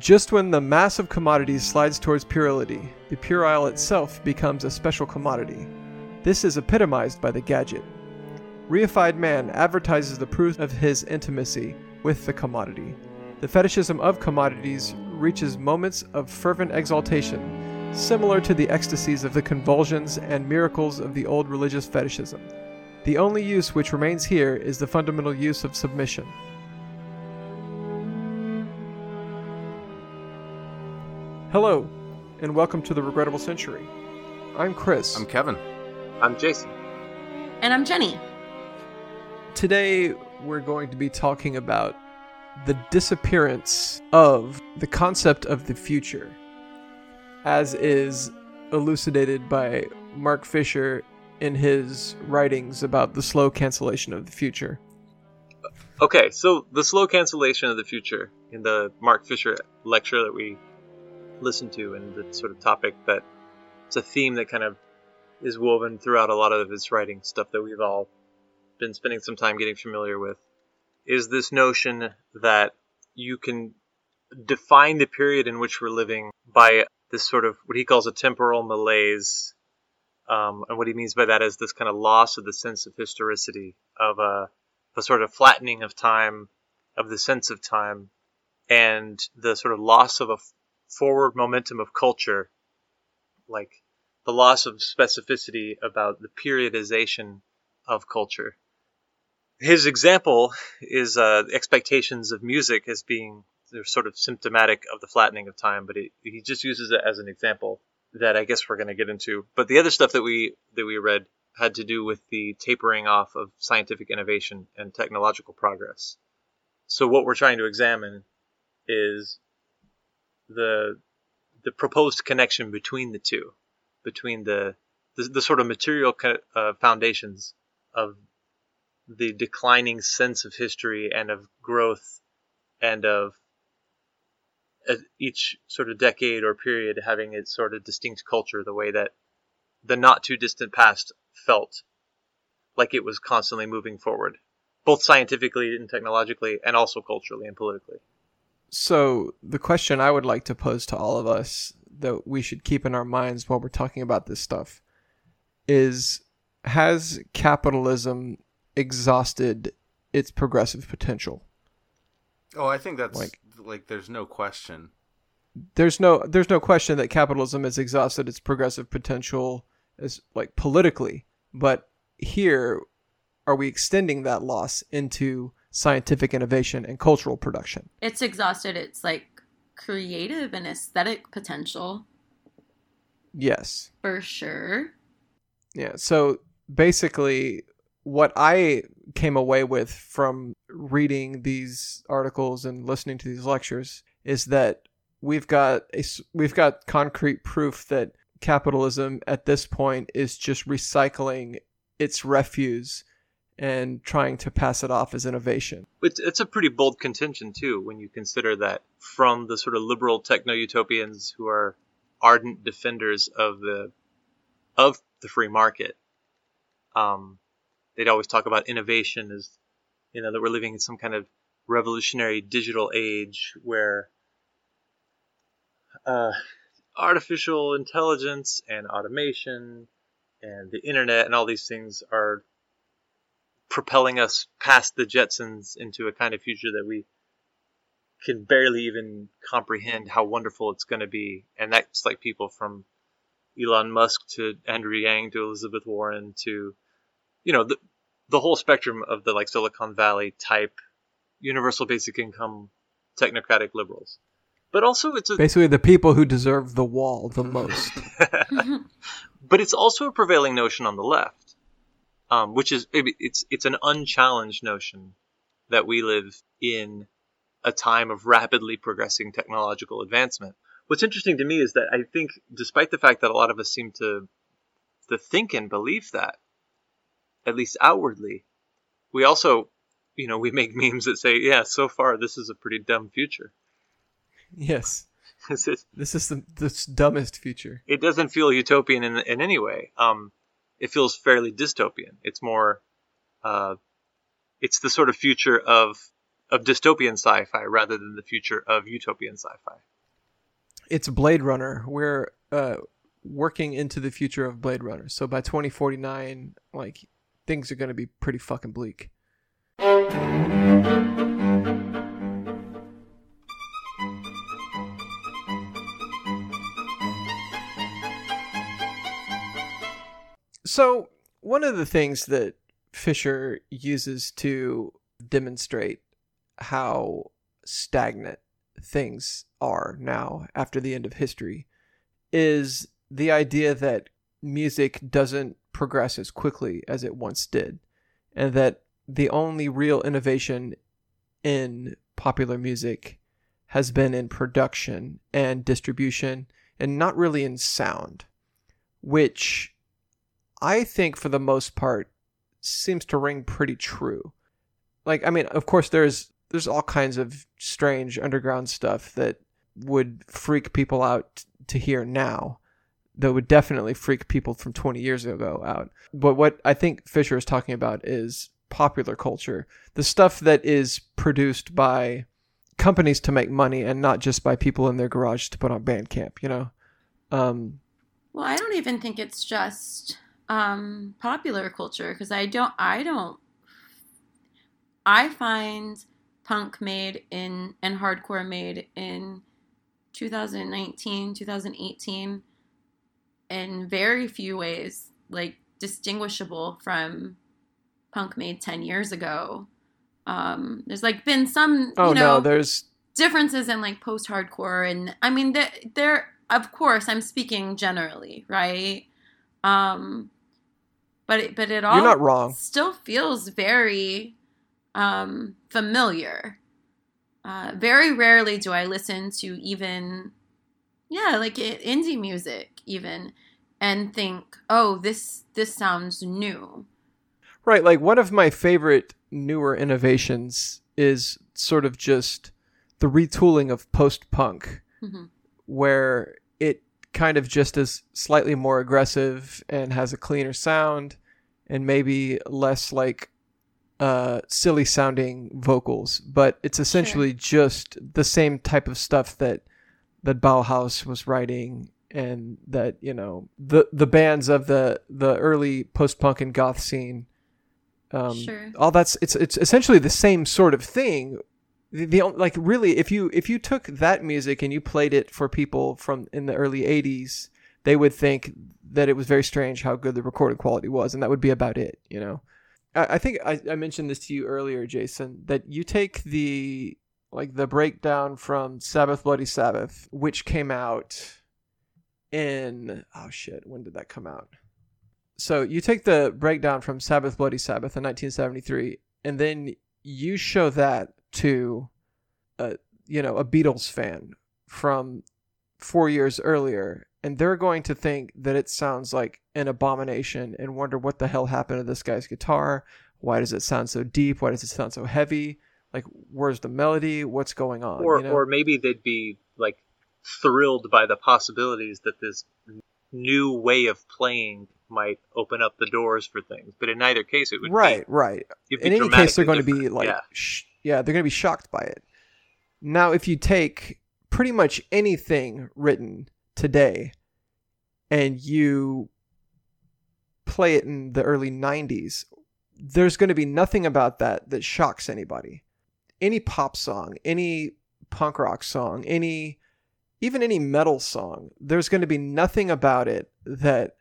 Just when the mass of commodities slides towards puerility, the puerile itself becomes a special commodity. This is epitomized by the gadget. Reified man advertises the proof of his intimacy with the commodity. The fetishism of commodities reaches moments of fervent exaltation, similar to the ecstasies of the convulsions and miracles of the old religious fetishism. The only use which remains here is the fundamental use of submission. Hello, and welcome to the Regrettable Century. I'm Chris. I'm Kevin. I'm Jason. And I'm Jenny. Today, we're going to be talking about the disappearance of the concept of the future, as is elucidated by Mark Fisher in his writings about the slow cancellation of the future. Okay, so the slow cancellation of the future in the Mark Fisher lecture that we listened to, and the sort of topic that it's a theme that kind of is woven throughout a lot of his writing stuff that we've all been spending some time getting familiar with, is this notion that you can define the period in which we're living by this sort of what he calls a temporal malaise. Um, and what he means by that is this kind of loss of the sense of historicity, of a, a sort of flattening of time, of the sense of time, and the sort of loss of a forward momentum of culture, like the loss of specificity about the periodization of culture. His example is uh, expectations of music as being sort of symptomatic of the flattening of time, but it, he just uses it as an example that I guess we're going to get into. But the other stuff that we that we read had to do with the tapering off of scientific innovation and technological progress. So what we're trying to examine is the the proposed connection between the two, between the the, the sort of material uh, foundations of the declining sense of history and of growth and of uh, each sort of decade or period having its sort of distinct culture the way that the not too distant past felt like it was constantly moving forward both scientifically and technologically and also culturally and politically so, the question I would like to pose to all of us that we should keep in our minds while we're talking about this stuff is Has capitalism exhausted its progressive potential? Oh, I think that's like, like there's no question. There's no there's no question that capitalism has exhausted its progressive potential as like politically, but here are we extending that loss into scientific innovation and cultural production. It's exhausted its like creative and aesthetic potential. Yes. For sure. Yeah. So basically, what I came away with from reading these articles and listening to these lectures is that we've got a we've got concrete proof that capitalism at this point is just recycling its refuse and trying to pass it off as innovation. It's, a pretty bold contention, too, when you consider that from the sort of liberal techno utopians who are ardent defenders of the of the free market. Um, they'd always talk about innovation as you know that we're living in some kind of revolutionary digital age where uh, artificial intelligence and automation and the internet and all these things are propelling us past the Jetsons into a kind of future that we can barely even comprehend how wonderful it's going to be. And that's like people from Elon Musk to Andrew Yang to Elizabeth Warren to, you know, the, the whole spectrum of the like Silicon Valley type universal basic income technocratic liberals. But also it's a, basically the people who deserve the wall the most. but it's also a prevailing notion on the left um, which is it's it's an unchallenged notion that we live in a time of rapidly progressing technological advancement. What's interesting to me is that I think, despite the fact that a lot of us seem to to think and believe that, at least outwardly, we also, you know, we make memes that say, "Yeah, so far this is a pretty dumb future." Yes. this is, this the, the dumbest future. It doesn't feel utopian in, in any way. Um, it feels fairly dystopian. It's more, uh, it's the sort of future of of dystopian sci-fi rather than the future of utopian sci-fi. It's Blade Runner. We're uh, working into the future of Blade Runner. So by 2049, like things are going to be pretty fucking bleak. So, one of the things that Fisher uses to demonstrate how stagnant things are now after the end of history is the idea that music doesn't progress as quickly as it once did, and that the only real innovation in popular music has been in production and distribution and not really in sound, which I think for the most part seems to ring pretty true. Like I mean, of course there's there's all kinds of strange underground stuff that would freak people out to hear now that would definitely freak people from 20 years ago out. But what I think Fisher is talking about is popular culture, the stuff that is produced by companies to make money and not just by people in their garage to put on Bandcamp, you know? Um, well, I don't even think it's just um, popular culture because I don't I don't I find punk made in and hardcore made in 2019 2018 in very few ways like distinguishable from punk made 10 years ago. Um there's like been some oh you know, no there's differences in like post hardcore and i mean there there of course i'm speaking generally right? Um but it, but it all You're not wrong. Still feels very um, familiar. Uh, very rarely do I listen to even yeah like indie music even and think oh this this sounds new right like one of my favorite newer innovations is sort of just the retooling of post punk mm-hmm. where it kind of just is slightly more aggressive and has a cleaner sound and maybe less like uh, silly sounding vocals, but it's essentially sure. just the same type of stuff that that Bauhaus was writing and that you know the the bands of the the early post punk and goth scene. Um, sure. All that's it's it's essentially the same sort of thing. The, the like really if you if you took that music and you played it for people from in the early '80s, they would think that it was very strange how good the recording quality was, and that would be about it. You know, I, I think I, I mentioned this to you earlier, Jason, that you take the like the breakdown from Sabbath Bloody Sabbath, which came out in oh shit, when did that come out? So you take the breakdown from Sabbath Bloody Sabbath in 1973, and then you show that to a you know a Beatles fan from four years earlier, and they're going to think that it sounds like an abomination and wonder what the hell happened to this guy's guitar. Why does it sound so deep? Why does it sound so heavy? Like, where's the melody? What's going on? Or, you know? or maybe they'd be like thrilled by the possibilities that this new way of playing might open up the doors for things. But in either case, it would right, be, right. In any case, they're going different. to be like, yeah. sh- yeah, they're going to be shocked by it. Now, if you take pretty much anything written today and you play it in the early 90s, there's going to be nothing about that that shocks anybody. Any pop song, any punk rock song, any even any metal song, there's going to be nothing about it that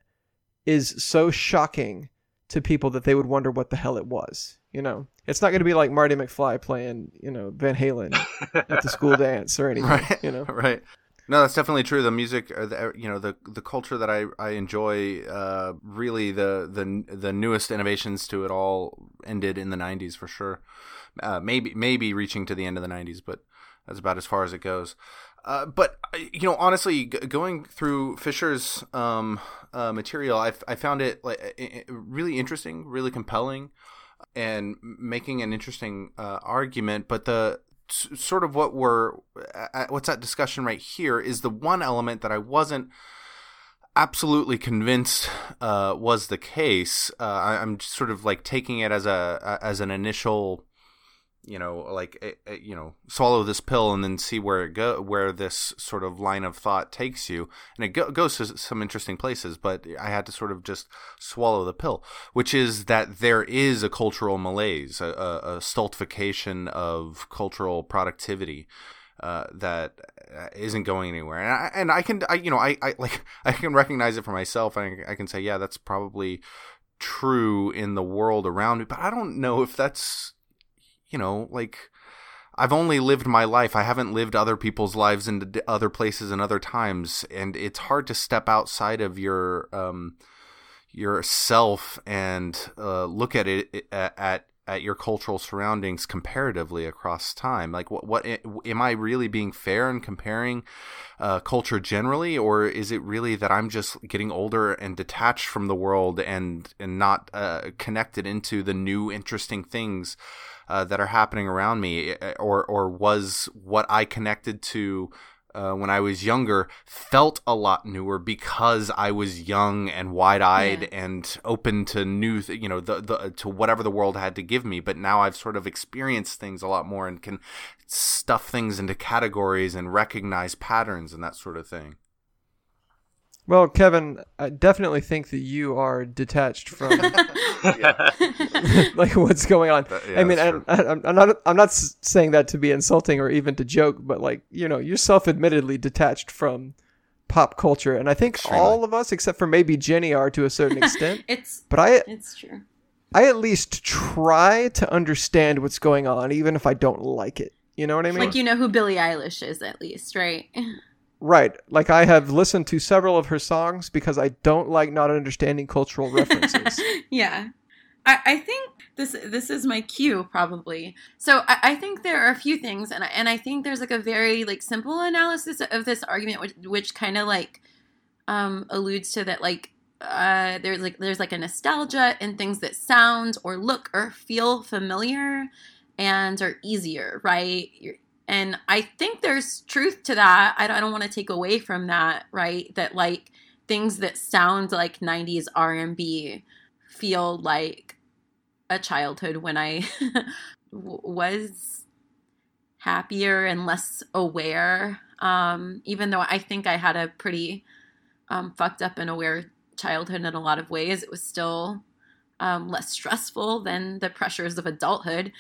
is so shocking to people that they would wonder what the hell it was. You know, it's not going to be like Marty McFly playing, you know, Van Halen at the school dance or anything. Right. You know, right. No, that's definitely true. The music, uh, you know, the the culture that I I enjoy, uh, really the the the newest innovations to it all ended in the '90s for sure. Uh, maybe maybe reaching to the end of the '90s, but that's about as far as it goes. Uh, but uh, you know, honestly, g- going through Fisher's um, uh, material, I, I found it like really interesting, really compelling, and making an interesting uh, argument. But the sort of what we're what's that discussion right here is the one element that I wasn't absolutely convinced uh, was the case. Uh, I, am sort of like taking it as a as an initial you know, like eh, eh, you know, swallow this pill and then see where it go, where this sort of line of thought takes you, and it go- goes to some interesting places. But I had to sort of just swallow the pill, which is that there is a cultural malaise, a, a, a stultification of cultural productivity. Uh, that uh, isn't going anywhere, and I, and I can, I, you know, I, I like I can recognize it for myself. I, I can say, yeah, that's probably true in the world around me, but I don't know if that's you know, like I've only lived my life. I haven't lived other people's lives in other places and other times, and it's hard to step outside of your um, yourself and uh, look at it at at your cultural surroundings comparatively across time. Like, what, what am I really being fair in comparing uh, culture generally, or is it really that I'm just getting older and detached from the world and and not uh, connected into the new interesting things? Uh, that are happening around me, eh, or or was what I connected to uh, when I was younger felt a lot newer because I was young and wide eyed yeah. and open to new, th- you know, the, the to whatever the world had to give me. But now I've sort of experienced things a lot more and can stuff things into categories and recognize patterns and that sort of thing. Well, Kevin, I definitely think that you are detached from like what's going on. yeah, I mean, I, am not I'm not saying that to be insulting or even to joke, but like you know, you're self-admittedly detached from pop culture, and I think Extremely. all of us, except for maybe Jenny, are to a certain extent. it's but I it's true. I at least try to understand what's going on, even if I don't like it. You know what I mean? Like you know who Billie Eilish is, at least, right? Right. Like I have listened to several of her songs because I don't like not understanding cultural references. yeah. I, I think this this is my cue probably. So I, I, think there are a few things and I, and I think there's like a very like simple analysis of this argument which, which kind of like um alludes to that like uh there's like there's like a nostalgia in things that sound or look or feel familiar and are easier, right? You're, and I think there's truth to that. I don't, don't want to take away from that, right? That like things that sound like 90s R&B feel like a childhood when I was happier and less aware. Um, even though I think I had a pretty um, fucked up and aware childhood in a lot of ways, it was still um, less stressful than the pressures of adulthood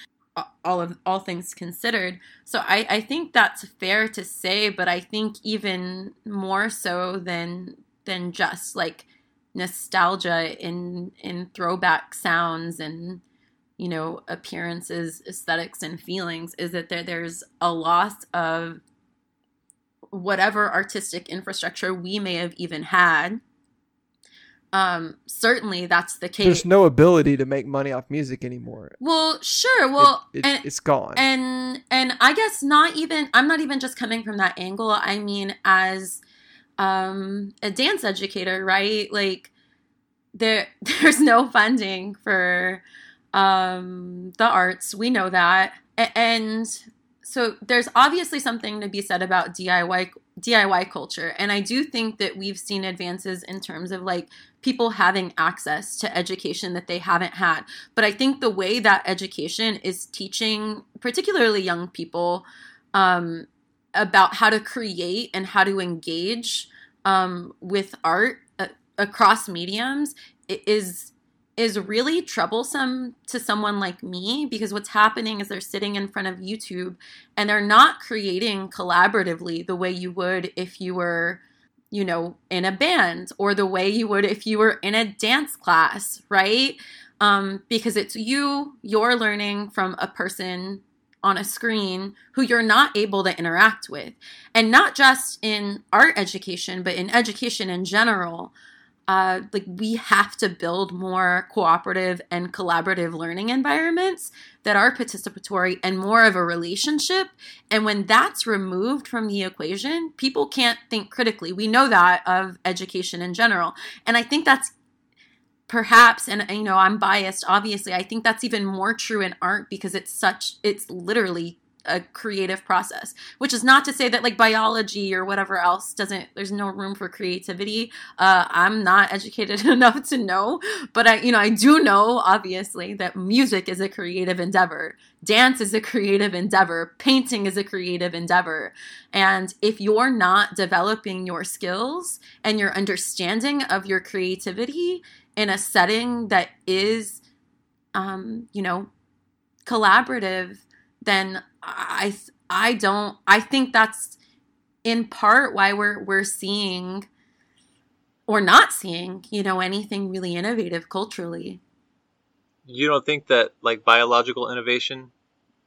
all of all things considered. So I, I think that's fair to say, but I think even more so than than just like nostalgia in in throwback sounds and you know appearances, aesthetics, and feelings is that there, there's a loss of whatever artistic infrastructure we may have even had um certainly that's the case. there's no ability to make money off music anymore. Well sure well it, it, it's gone. and and i guess not even i'm not even just coming from that angle. I mean as um a dance educator right? Like there there's no funding for um the arts. We know that. And so there's obviously something to be said about diy DIY culture. And I do think that we've seen advances in terms of like people having access to education that they haven't had. But I think the way that education is teaching, particularly young people, um, about how to create and how to engage um, with art uh, across mediums is is really troublesome to someone like me because what's happening is they're sitting in front of YouTube and they're not creating collaboratively the way you would if you were, you know, in a band or the way you would if you were in a dance class, right? Um, because it's you, you're learning from a person on a screen who you're not able to interact with. And not just in art education, but in education in general uh, like we have to build more cooperative and collaborative learning environments that are participatory and more of a relationship. And when that's removed from the equation, people can't think critically. We know that of education in general. And I think that's perhaps and you know i'm biased obviously i think that's even more true in art because it's such it's literally a creative process which is not to say that like biology or whatever else doesn't there's no room for creativity. Uh, i'm not educated enough to know but i you know i do know obviously that music is a creative endeavor. Dance is a creative endeavor. Painting is a creative endeavor. And if you're not developing your skills and your understanding of your creativity in a setting that is um, you know collaborative then I I don't I think that's in part why we're we're seeing or not seeing, you know, anything really innovative culturally. You don't think that like biological innovation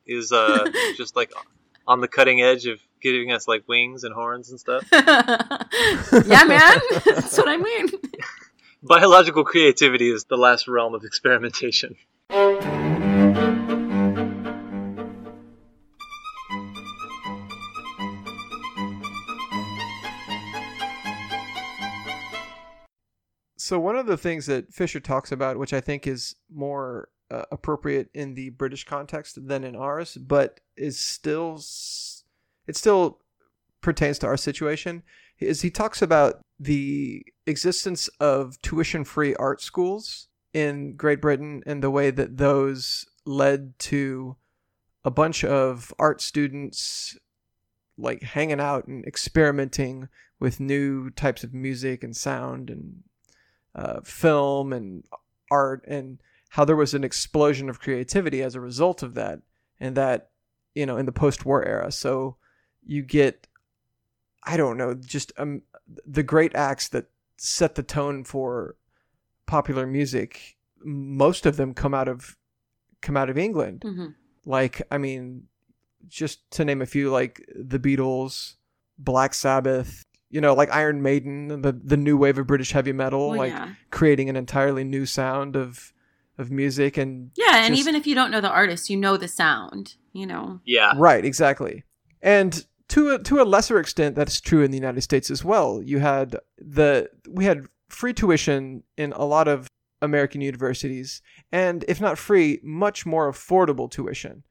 is uh just like on the cutting edge of giving us like wings and horns and stuff? yeah, man. That's what I mean. Biological creativity is the last realm of experimentation. So one of the things that Fisher talks about, which I think is more uh, appropriate in the British context than in ours, but is still it still pertains to our situation, is he talks about the existence of tuition-free art schools in Great Britain and the way that those led to a bunch of art students like hanging out and experimenting with new types of music and sound and uh, film and art and how there was an explosion of creativity as a result of that and that you know in the post-war era so you get i don't know just um, the great acts that set the tone for popular music most of them come out of come out of england mm-hmm. like i mean just to name a few like the beatles black sabbath you know, like Iron Maiden, the the new wave of British heavy metal, Well, like yeah. creating an entirely new sound of of music and Yeah, and just- even if you don't know the artist, you know the sound, you know. Yeah. right, exactly. And to a, to a lesser extent, that's true in the United States as well. You had the we had free tuition in a lot of American universities, and if not free, much more affordable tuition.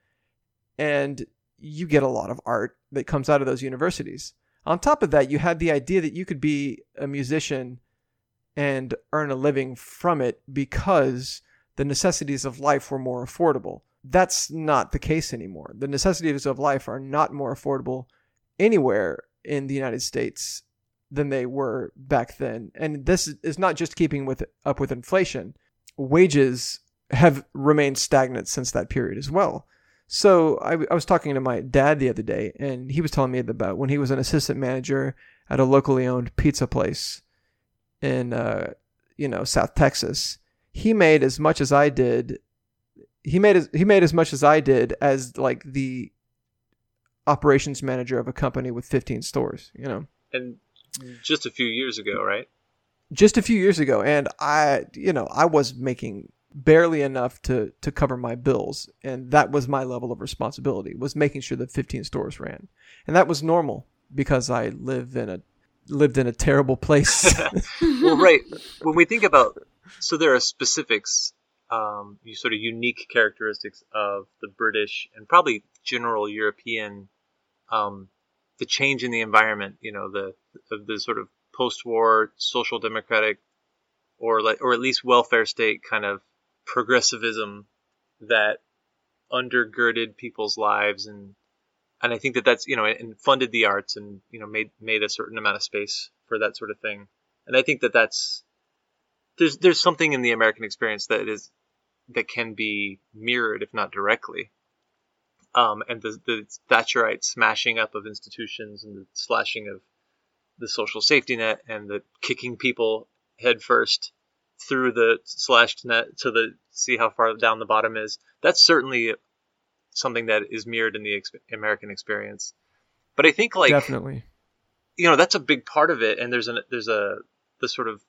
And you get a lot of art that comes out of those universities. On top of that, you had the idea that you could be a musician and earn a living from it because the necessities of life were more affordable. That's not the case anymore. The necessities of life are not more affordable anywhere in the United States than they were back then. And this is not just keeping with up with inflation. Wages have remained stagnant since that period as well. So I, I was talking to my dad the other day, and he was telling me about when he was an assistant manager at a locally owned pizza place in, uh, you know, South Texas. He made as much as I did. He made as, he made as much as I did as like the operations manager of a company with 15 stores. You know, And just a few years ago, right? just a few years ago, and I, you know, I was making barely enough to to cover my bills and that was my level of responsibility was making sure that 15 stores ran and that was normal because i live in a lived in a terrible place well, right. When we think about, so there are specifics, um, you sort of unique characteristics of the British and probably general European, um, the change in the environment. You know, the of the sort of post-war social democratic, or like, or at least welfare state kind of progressivism that undergirded people's lives and and I think that that's you know and funded the arts and you know made made a certain amount of space for that sort of thing. And I think that that's there's there's something in the American experience that is that can be mirrored if not directly. Um, and the the Thatcherite smashing up of institutions and the slashing of the social safety net and the kicking people headfirst through the slashed net to the see how far down the bottom is. That's certainly something that is mirrored in the ex- American experience. But I think like definitely. you know that's a big part of it and there's an there's a the sort of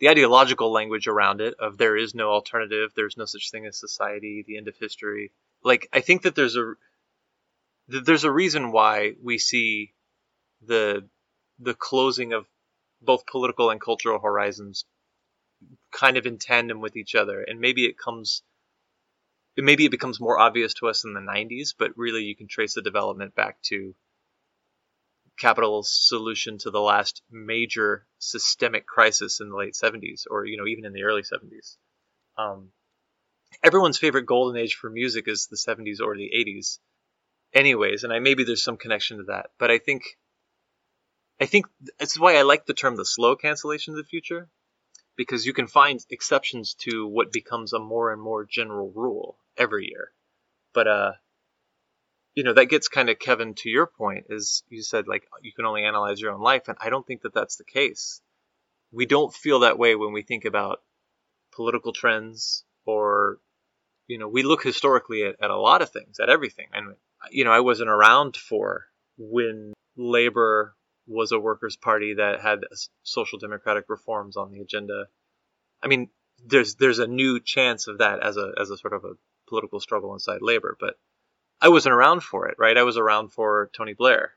the ideological language around it of there is no alternative there's no such thing as society the end of history. Like i think that there's a that there's a reason why we see the the closing of both political and cultural horizons kind of in tandem with each other and maybe it comes maybe it becomes more obvious to us in the 90s, but really you can trace the development back to capital's solution to the last major systemic crisis in the late 70s, or you know even in the early 70s. Um, everyone's favorite golden age for music is the 70s or the 80s, anyways, and I maybe there's some connection to that, but I think I think that's why I like the term the slow cancellation of the future because you can find exceptions to what becomes a more and more general rule every year. But uh you know, that gets kind of Kevin to your point is you said like you can only analyze your own life and I don't think that that's the case. We don't feel that way when we think about political trends or you know, we look historically at, at a lot of things, at everything. And you know, I wasn't around for when labor was a workers' party that had social democratic reforms on the agenda. I mean, there's there's a new chance of that as a as a sort of a political struggle inside labor, but I wasn't around for it, right? I was around for Tony Blair.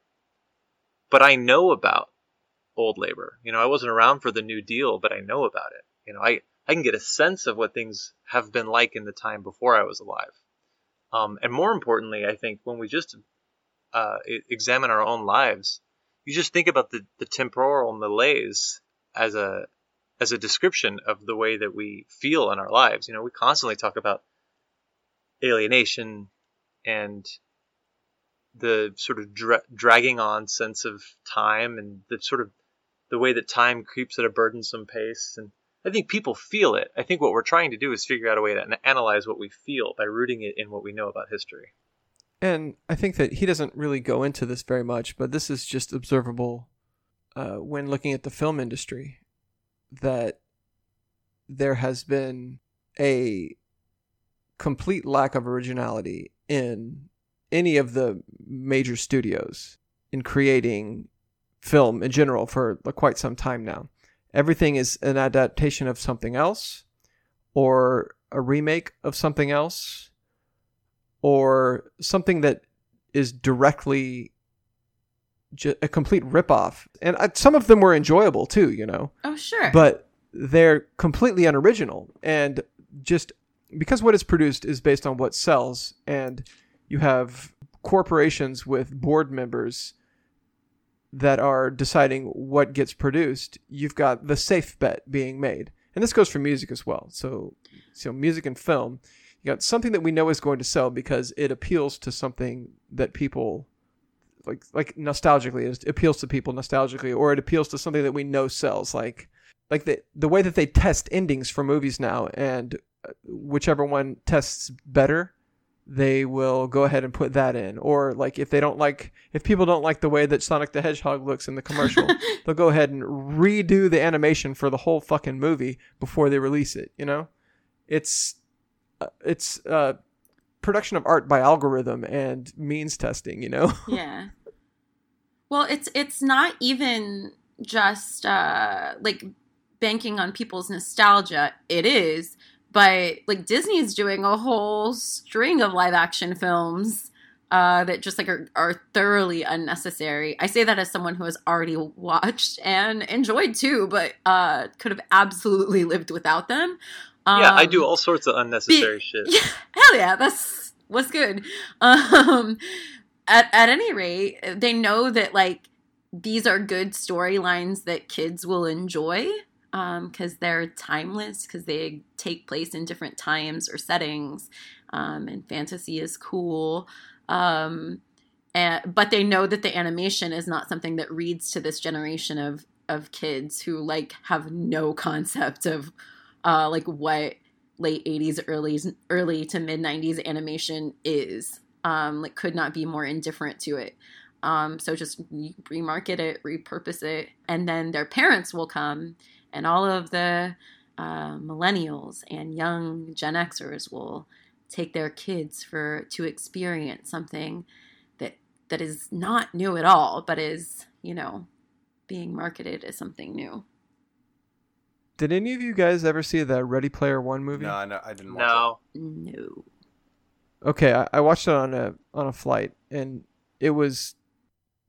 But I know about old labor. You know, I wasn't around for the New Deal, but I know about it. You know, I I can get a sense of what things have been like in the time before I was alive. Um, and more importantly, I think when we just uh, examine our own lives, you just think about the, the temporal malaise as a as a description of the way that we feel in our lives. You know, we constantly talk about alienation and the sort of dra- dragging on sense of time and the sort of the way that time creeps at a burdensome pace and I think people feel it. I think what we're trying to do is figure out a way to analyze what we feel by rooting it in what we know about history. And I think that he doesn't really go into this very much, but this is just observable uh, when looking at the film industry that there has been a complete lack of originality in any of the major studios in creating film in general for quite some time now. Everything is an adaptation of something else or a remake of something else or something that is directly a complete ripoff. And I, some of them were enjoyable too, you know. Oh, sure. But they're completely unoriginal and just because what is produced is based on what sells and you have corporations with board members that are deciding what gets produced, you've got the safe bet being made. And this goes for music as well. So, so music and film, you got something that we know is going to sell because it appeals to something that people like like nostalgically it appeals to people nostalgically or it appeals to something that we know sells like like the the way that they test endings for movies now and uh, whichever one tests better they will go ahead and put that in. Or like if they don't like if people don't like the way that Sonic the Hedgehog looks in the commercial they'll go ahead and redo the animation for the whole fucking movie before they release it you know? It's it's uh, production of art by algorithm and means testing, you know? yeah. Well, it's it's not even just uh, like banking on people's nostalgia. It is, but like Disney's doing a whole string of live action films uh, that just like are, are thoroughly unnecessary. I say that as someone who has already watched and enjoyed too, but uh, could have absolutely lived without them. Um, yeah, I do um, all sorts of unnecessary be, shit. Yeah, hell yeah, that's what's good. Um, at at any rate, they know that like these are good storylines that kids will enjoy because um, they're timeless because they take place in different times or settings, um, and fantasy is cool. Um, and, but they know that the animation is not something that reads to this generation of of kids who like have no concept of uh, like what late 80s early early to mid 90s animation is um, like could not be more indifferent to it. Um, so just remarket it repurpose it and then their parents will come and all of the uh, millennials and young gen xers will take their kids for to experience something that that is not new at all but is you know being marketed as something new did any of you guys ever see the Ready Player One movie? No, no I didn't. no, no. Okay, I, I watched it on a on a flight, and it was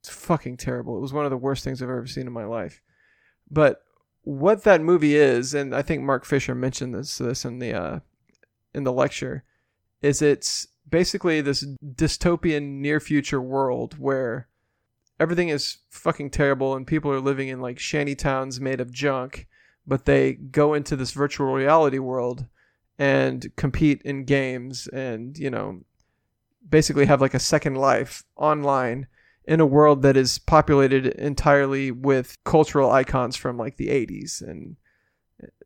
fucking terrible. It was one of the worst things I've ever seen in my life. But what that movie is, and I think Mark Fisher mentioned this this in the uh, in the lecture, is it's basically this dystopian near future world where everything is fucking terrible and people are living in like shanty towns made of junk, but they go into this virtual reality world and compete in games and, you know, basically have like a second life online in a world that is populated entirely with cultural icons from like the 80s and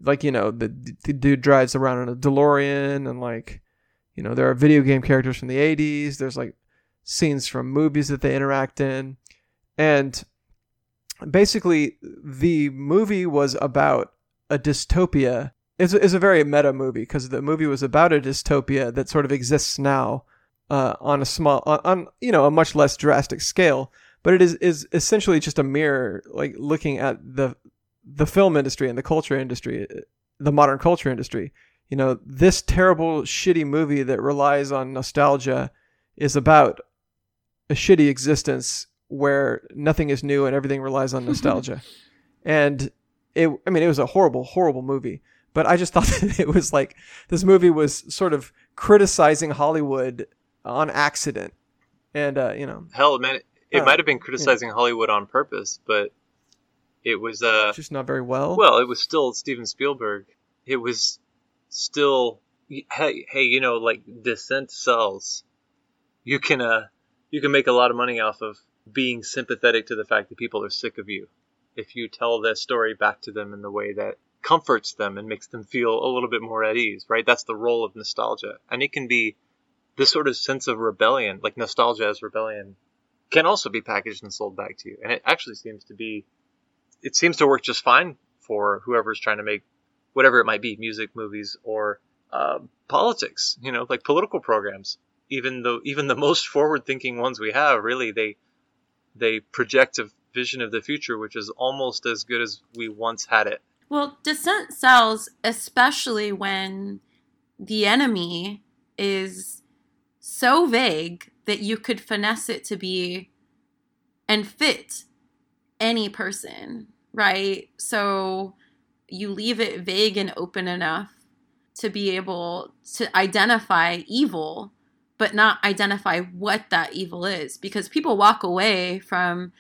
like you know the, the dude drives around in a DeLorean and like you know there are video game characters from the 80s there's like scenes from movies that they interact in. And basically the movie was about a dystopia. It's, it's a very meta movie because the movie was about a dystopia that sort of exists now uh, on a small on, on you know a much less drastic scale. But it is is essentially just a mirror like looking at the the film industry and the culture industry the modern culture industry. You know this terrible shitty movie that relies on nostalgia is about a shitty existence where nothing is new and everything relies on nostalgia and it i mean it was a horrible horrible movie but i just thought that it was like this movie was sort of criticizing hollywood on accident. And uh, you know, Hell, man, it Uh, might have been criticizing Hollywood on purpose, but it was uh just not very well. well, it was still Steven Spielberg. It was still hey, hey, you know, like dissent sells. You can uh you can make a lot of money off of being sympathetic to the fact that people are sick of you. If you tell their story back to them in the way that comforts them and makes them feel a little bit more at ease, right? That's the role of nostalgia. And it can be this sort of sense of rebellion, like nostalgia as rebellion, can also be packaged and sold back to you. And it actually seems to be, it seems to work just fine for whoever's trying to make whatever it might be, music, movies, or uh, politics. You know, like political programs. Even though even the most forward-thinking ones we have, really, they they project a vision of the future which is almost as good as we once had it. Well, dissent sells, especially when the enemy is so vague that you could finesse it to be and fit any person, right? So you leave it vague and open enough to be able to identify evil, but not identify what that evil is. Because people walk away from,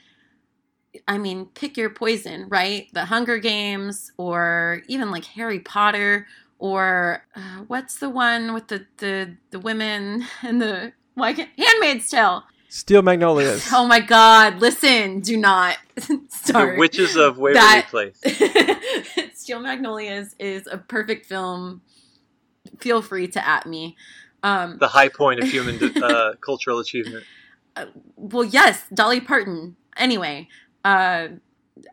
I mean, pick your poison, right? The Hunger Games, or even like Harry Potter, or uh, what's the one with the, the, the women and the, why can't, Handmaid's Tale. Steel Magnolias. Oh my God! Listen, do not start. The Witches of Waverly That- Place. Steel Magnolias is a perfect film. Feel free to at me. Um, The high point of human uh, cultural achievement. well, yes, Dolly Parton. Anyway, uh,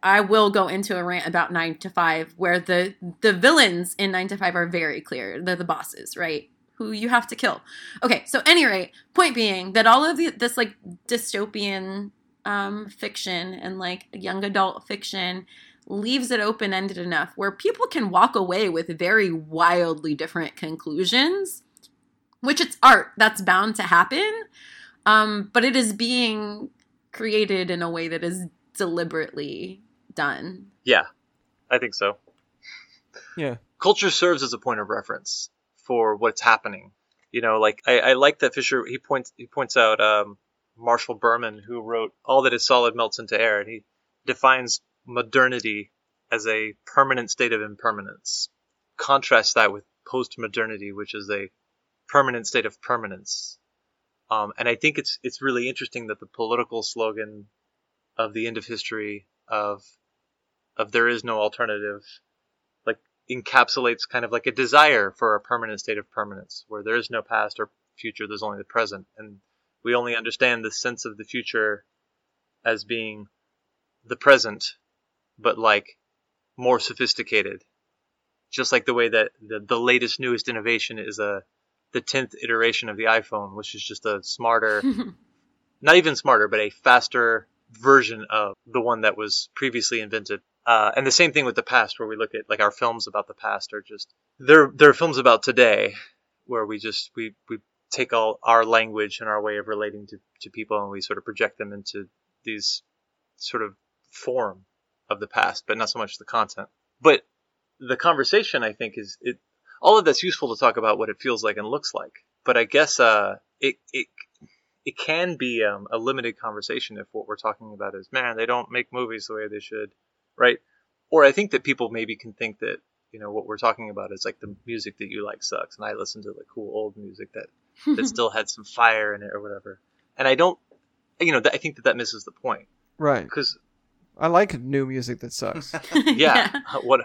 I will go into a rant about Nine to Five, where the the villains in Nine to Five are very clear. They're the bosses, right? Who you have to kill. Okay, so any rate, point being that all of the, this like dystopian um, fiction and like young adult fiction leaves it open ended enough where people can walk away with very wildly different conclusions, which it's art that's bound to happen. Um, but it is being created in a way that is deliberately done. Yeah, I think so. Yeah. Culture serves as a point of reference for what's happening. You know, like I, I like that Fisher. He points he points out um, Marshall Berman, who wrote "All that is solid melts into air," and he defines modernity as a permanent state of impermanence. Contrast that with post-modernity, which is a permanent state of permanence. Um, and I think it's it's really interesting that the political slogan of the end of history of of there is no alternative like encapsulates kind of like a desire for a permanent state of permanence where there is no past or future there's only the present and we only understand the sense of the future as being the present but like more sophisticated just like the way that the, the latest newest innovation is a the 10th iteration of the iphone which is just a smarter not even smarter, but a faster version of the one that was previously invented. Uh, and the same thing with the past, where we look at like our films about the past are just they're they're films about today, where we just we we take all our language and our way of relating to, to people and we sort of project them into these sort of form of the past, but not so much the content. But the conversation, I think, is it all of that's useful to talk about what it feels like and looks like. but I guess uh, it it it can be um, a limited conversation if what we're talking about is man they don't make movies the way they should, right? Or I think that people maybe can think that you know what we're talking about is like the music that you like sucks, and I listen to like cool old music that that still had some fire in it or whatever. And I don't, you know, I think that that misses the point Right. because I like new music that sucks. yeah, one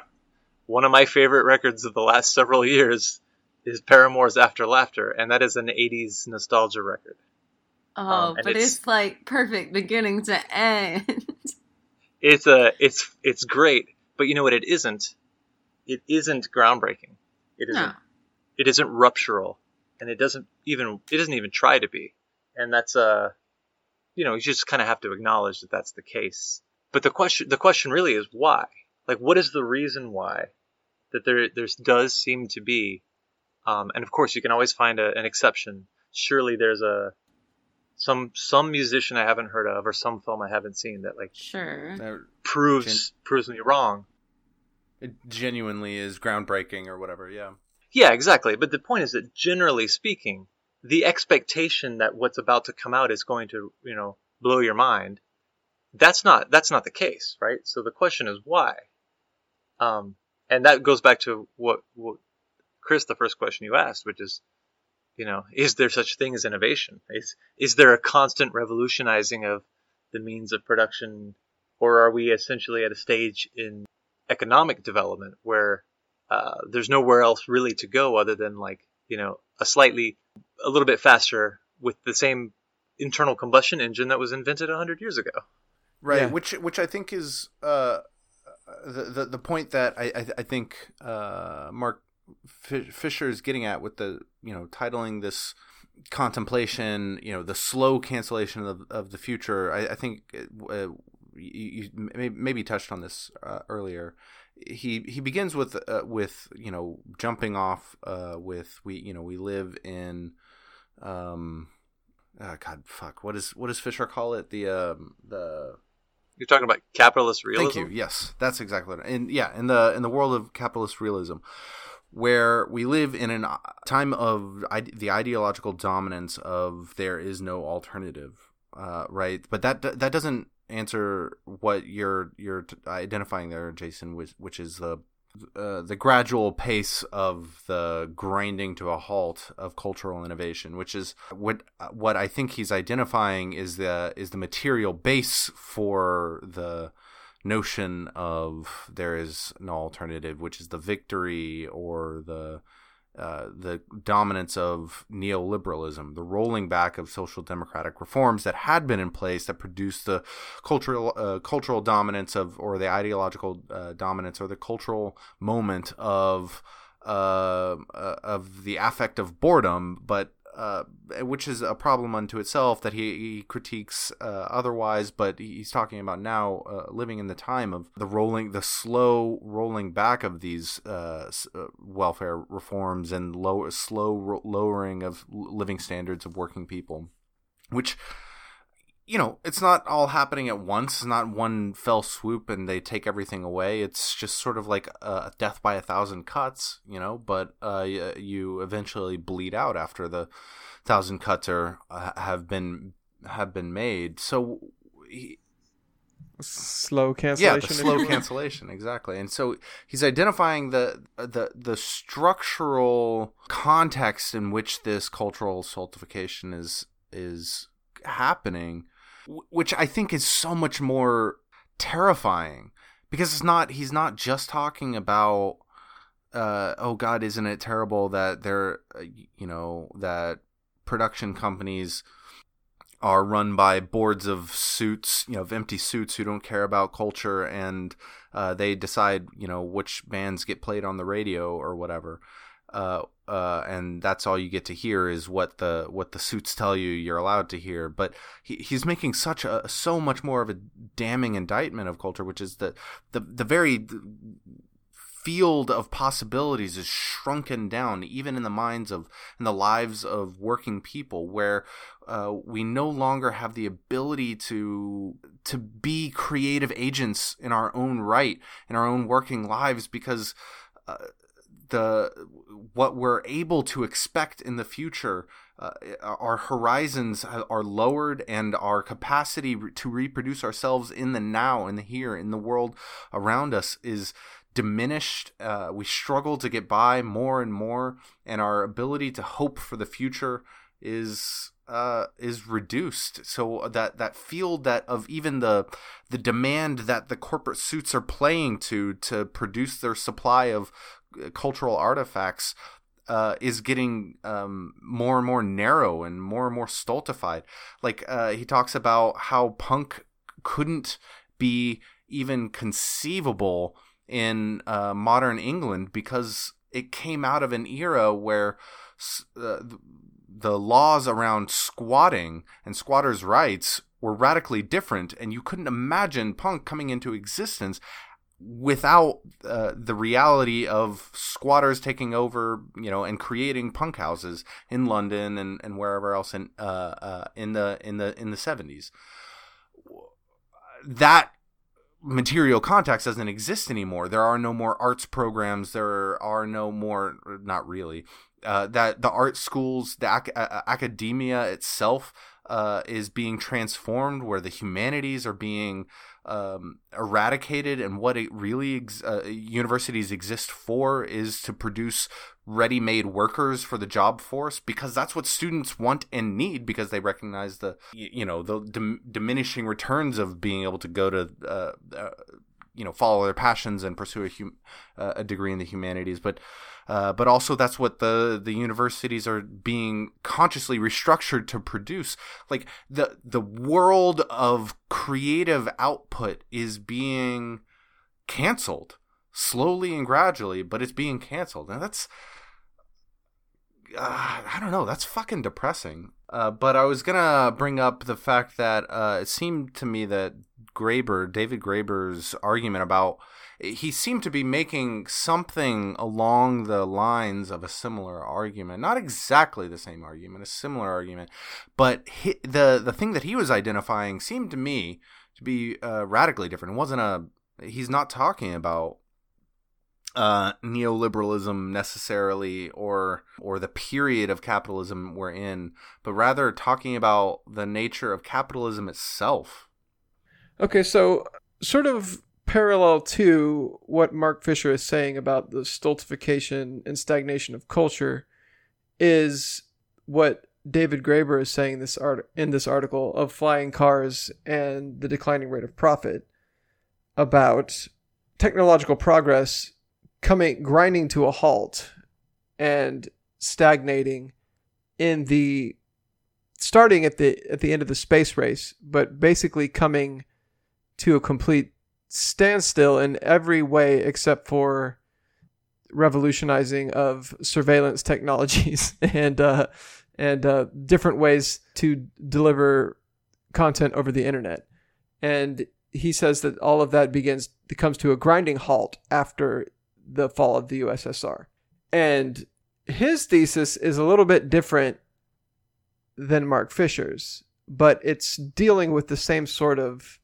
one of my favorite records of the last several years is Paramore's After Laughter, and that is an '80s nostalgia record. Oh, Um, but it's- it's, like perfect beginning to end. It's a it's it's great, but you know what? It isn't. It isn't groundbreaking. It isn't. no. It isn't ruptural, and it doesn't even it doesn't even try to be. And that's uh, you know, you just kind of have to acknowledge that that's the case. But the question the question really is why? Like, what is the reason why that there there does seem to be? Um, and of course, you can always find a, an exception. Surely there's a some some musician I haven't heard of or some film I haven't seen that like Sure. That proves proves me wrong. it genuinely is groundbreaking or whatever. Yeah. Yeah, exactly. But the point is that generally speaking, the expectation that what's about to come out is going to, you know, blow your mind, that's not that's not the case, right? So the question is why? Um, and that goes back to what, what Chris, the first question you asked, which is, you know, is there such thing as innovation? Is is there a constant revolutionizing of the means of production, or are we essentially at a stage in economic development where uh, there's nowhere else really to go other than like you know a slightly a little bit faster with the same internal combustion engine that was invented 100 years ago right Yeah. which which i think is uh the the, the point that i i, I think uh mark fisher is getting at with the you know titling this contemplation you know the slow cancellation of, of the future i, I think uh, you, you may- maybe touched on this uh, earlier. He he begins with uh, with you know jumping off uh with we you know we live in um uh, god fuck what is what does fisher call it? The um the you're talking about capitalist realism Thank you. Yes, that's exactly what. And yeah, in the in the world of capitalist realism, where we live in a time of ide- the ideological dominance of there is no alternative, uh, right? But that that doesn't answer what you're you're identifying there, Jason, which which is the uh, the gradual pace of the grinding to a halt of cultural innovation, which is what what I think he's identifying is the is the material base for the notion of there is no alternative, which is the victory or the uh, the dominance of neoliberalism, the rolling back of social democratic reforms that had been in place that produced the cultural uh, cultural dominance of, or the ideological uh, dominance, or the cultural moment of uh, uh, of the affect of boredom, but uh, which is a problem unto itself that he, he critiques uh, otherwise. But he's talking about now uh, living in the time of the rolling, the slow rolling back of these uh, uh, welfare reforms and low, slow ro- lowering of living standards of working people, which. You know, it's not all happening at once. It's not one fell swoop and they take everything away. It's just sort of like a death by a thousand cuts, you know, but uh, you eventually bleed out after the thousand cuts are uh, have been have been made. So he, Slow yeah, cancellation. the slow cancellation exactly. And so he's identifying the the the structural context in which this cultural stultification is is happening, which I think is so much more terrifying because it's not he's not just talking about uh, oh god isn't it terrible that they're uh, you know that production companies are run by boards of suits, you know, of empty suits who don't care about culture, and uh, they decide, you know, which bands get played on the radio or whatever. Uh, uh, and that's all you get to hear is what the what the suits tell you you're allowed to hear. But he, he's making such a so much more of a damning indictment of culture, which is that the the very field of possibilities is shrunken down, even in the minds of in the lives of working people, where uh, we no longer have the ability to to be creative agents in our own right in our own working lives because uh, the what we're able to expect in the future uh, our horizons are lowered and our capacity to reproduce ourselves in the now in the here in the world around us is diminished uh, we struggle to get by more and more and our ability to hope for the future is uh, is reduced. So that that field that of even the the demand that the corporate suits are playing to to produce their supply of cultural artifacts uh, is getting um, more and more narrow and more and more stultified. Like uh, he talks about how punk couldn't be even conceivable in uh, modern England because it came out of an era where uh, the laws around squatting and squatters' rights were radically different, and you couldn't imagine punk coming into existence without uh, the reality of squatters taking over, you know, and creating punk houses in London and, and wherever else in uh, uh, in the in the in the seventies. That material context doesn't exist anymore. There are no more arts programs. There are no more, not really uh, that the art schools, the ac- academia itself, uh, is being transformed, where the humanities are being um, eradicated, and what it really ex- uh, universities exist for is to produce ready-made workers for the job force, because that's what students want and need, because they recognize the you know the dim- diminishing returns of being able to go to uh, uh, you know follow their passions and pursue a, hum- uh, a degree in the humanities, but uh, but also that's what the the universities are being consciously restructured to produce. Like the the world of creative output is being canceled slowly and gradually, but it's being canceled, and that's uh, I don't know. That's fucking depressing. Uh, but I was gonna bring up the fact that uh, it seemed to me that Graeber, David Graeber's argument about he seemed to be making something along the lines of a similar argument, not exactly the same argument, a similar argument, but he, the the thing that he was identifying seemed to me to be uh, radically different. It wasn't a he's not talking about uh, neoliberalism necessarily or or the period of capitalism we're in, but rather talking about the nature of capitalism itself. Okay, so sort of parallel to what Mark Fisher is saying about the stultification and stagnation of culture is what David Graeber is saying this art in this article of flying cars and the declining rate of profit about technological progress coming grinding to a halt and stagnating in the starting at the at the end of the space race but basically coming to a complete standstill in every way except for revolutionizing of surveillance technologies and uh, and uh, different ways to deliver content over the internet. And he says that all of that begins comes to a grinding halt after the fall of the USSR. And his thesis is a little bit different than Mark Fisher's, but it's dealing with the same sort of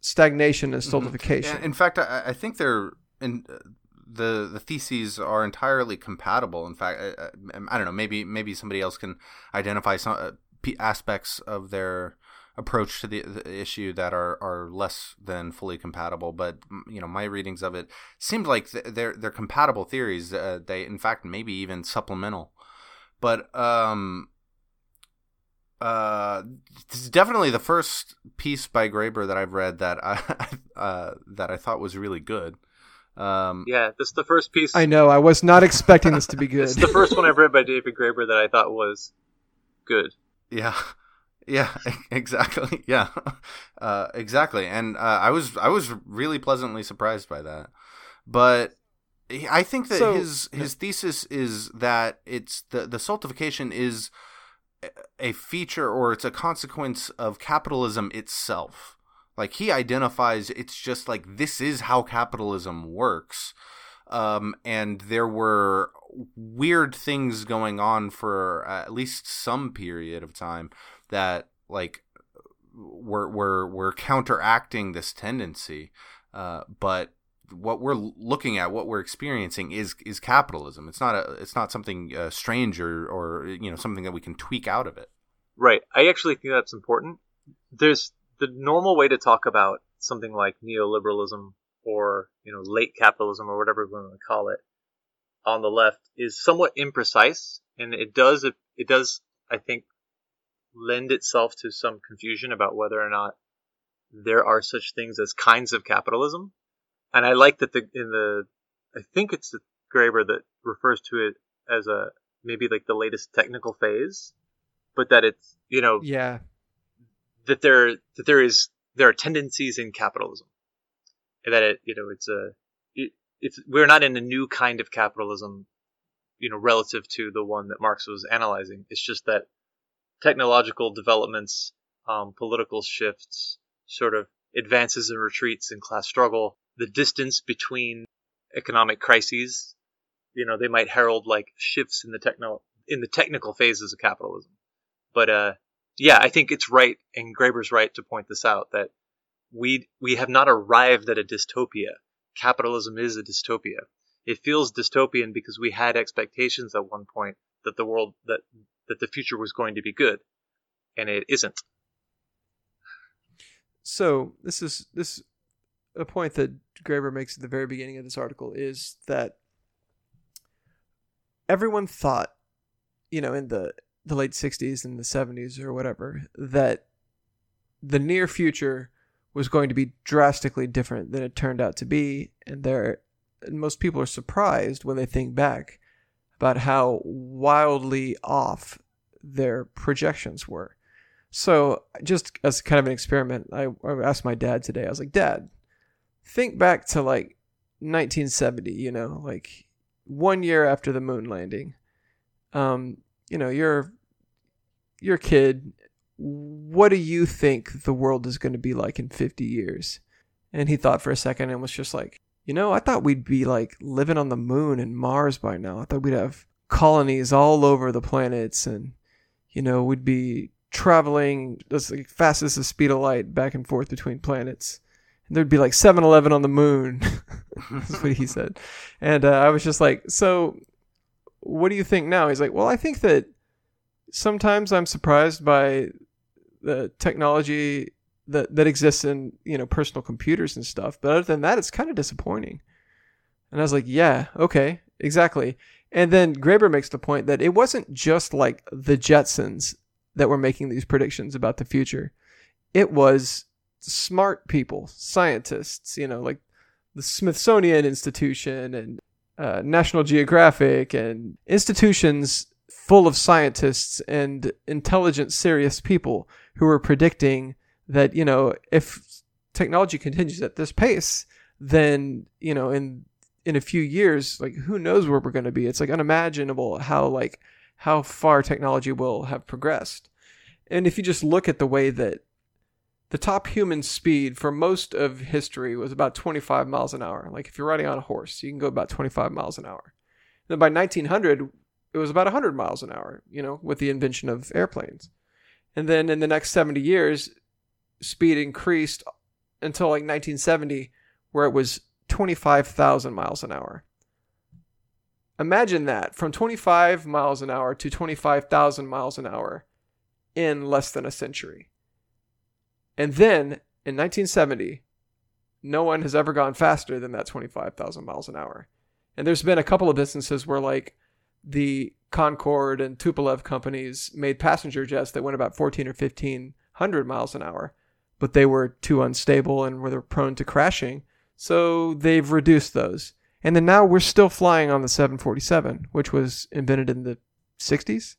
stagnation and mm-hmm. stultification. Mm-hmm. In fact, I, I think they're in the the theses are entirely compatible. In fact, I, I, don't know. Maybe maybe somebody else can identify some uh, aspects of their approach to the, the, issue that are, are less than fully compatible. But you know, my readings of it seemed like they're they're compatible theories. Uh, they, in fact, maybe even supplemental. But um, uh, this is definitely the first piece by Graeber that I've read that I uh, that I thought was really good. Um, yeah, this is the first piece. I know. I was not expecting this to be good. it's the first one I've read by David Graeber that I thought was good. Yeah, yeah, exactly. Yeah, uh, exactly. And uh, I was I was really pleasantly surprised by that. But I think that so, his his thesis is that it's the the stultification is a feature or it's a consequence of capitalism itself. Like he identifies it's just like this is how capitalism works. Um, and there were weird things going on for at least some period of time that like were were were counteracting this tendency. Uh, but what we're looking at, what we're experiencing is is capitalism. It's not a it's not something uh, strange or or you know something that we can tweak out of it. Right. I actually think that's important. There's the normal way to talk about something like neoliberalism or you know late capitalism or whatever we want to call it on the left is somewhat imprecise, and it does it does I think lend itself to some confusion about whether or not there are such things as kinds of capitalism. And I like that the in the I think it's the Graeber that refers to it as a maybe like the latest technical phase, but that it's you know yeah that there that there is there are tendencies in capitalism, and that it you know it's a it, it's we're not in a new kind of capitalism, you know, relative to the one that Marx was analyzing. It's just that technological developments, um, political shifts, sort of advances and retreats in class struggle, the distance between economic crises, you know, they might herald like shifts in the techno in the technical phases of capitalism. But uh, yeah, I think it's right, and Graeber's right to point this out that we we have not arrived at a dystopia. Capitalism is a dystopia. It feels dystopian because we had expectations at one point that the world that that the future was going to be good, and it isn't. So this is this a point that Graeber makes at the very beginning of this article is that everyone thought, you know, in the the late '60s and the '70s or whatever, that the near future was going to be drastically different than it turned out to be, and there, and most people are surprised when they think back about how wildly off their projections were. So, just as kind of an experiment, I, I asked my dad today. I was like, "Dad, think back to like 1970. You know, like one year after the moon landing. Um, you know, you're a kid. What do you think the world is going to be like in 50 years?" And he thought for a second and was just like, "You know, I thought we'd be like living on the moon and Mars by now. I thought we'd have colonies all over the planets and." You know, we'd be traveling as fast as the speed of light back and forth between planets. And there'd be like 7 Eleven on the moon. That's what he said. And uh, I was just like, so what do you think now? He's like, well, I think that sometimes I'm surprised by the technology that, that exists in, you know, personal computers and stuff. But other than that, it's kind of disappointing. And I was like, yeah, okay, exactly. And then Graeber makes the point that it wasn't just like the Jetsons that were making these predictions about the future. It was smart people, scientists, you know, like the Smithsonian Institution and uh, National Geographic and institutions full of scientists and intelligent, serious people who are predicting that, you know, if technology continues at this pace, then, you know, in in a few years, like who knows where we're going to be? It's like unimaginable how like how far technology will have progressed. And if you just look at the way that the top human speed for most of history was about 25 miles an hour. Like if you're riding on a horse, you can go about 25 miles an hour. And then by 1900, it was about 100 miles an hour, you know, with the invention of airplanes. And then in the next 70 years, speed increased until like 1970, where it was 25,000 miles an hour. Imagine that from 25 miles an hour to 25,000 miles an hour in less than a century. And then in 1970, no one has ever gone faster than that 25,000 miles an hour. And there's been a couple of instances where, like, the Concorde and Tupolev companies made passenger jets that went about 14 or 1500 miles an hour, but they were too unstable and were prone to crashing. So they've reduced those. And then now we're still flying on the 747, which was invented in the 60s.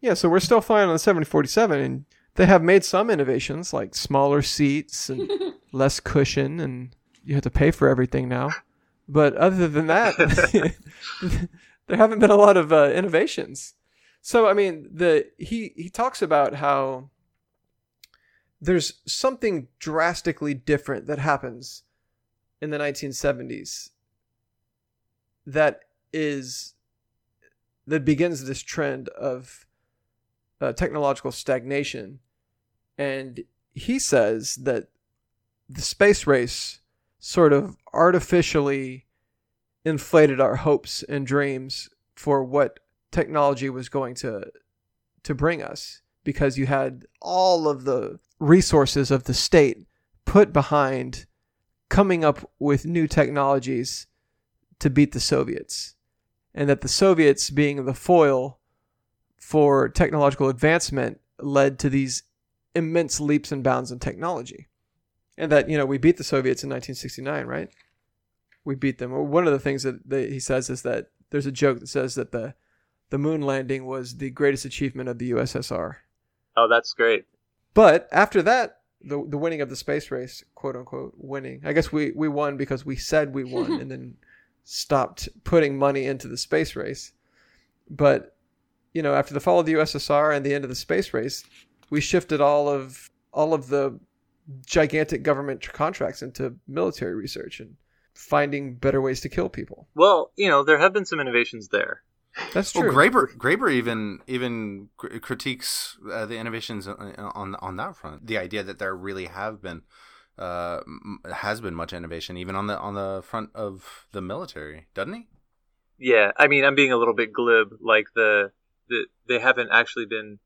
Yeah, so we're still flying on the 747, and they have made some innovations like smaller seats and less cushion, and you have to pay for everything now. But other than that, there haven't been a lot of uh, innovations. So I mean, the he he talks about how there's something drastically different that happens in the 1970s that is that begins this trend of uh, technological stagnation and he says that the space race sort of artificially inflated our hopes and dreams for what technology was going to to bring us because you had all of the resources of the state put behind coming up with new technologies to beat the Soviets. And that the Soviets being the foil for technological advancement led to these immense leaps and bounds in technology and that you know we beat the Soviets in 1969 right we beat them. One of the things that they, he says is that there's a joke that says that the the moon landing was the greatest achievement of the USSR. Oh, that's great. But after that, the the winning of the space race, quote unquote, winning. I guess we we won because we said we won and then stopped putting money into the space race. But you know, after the fall of the USSR and the end of the space race, we shifted all of all of the gigantic government contracts into military research and finding better ways to kill people. Well, you know, there have been some innovations there. That's true. Well, Graeber, Graeber even even critiques uh, the innovations on on that front. The idea that there really have been uh, has been much innovation, even on the on the front of the military, doesn't he? Yeah, I mean, I'm being a little bit glib. Like the, the they haven't actually been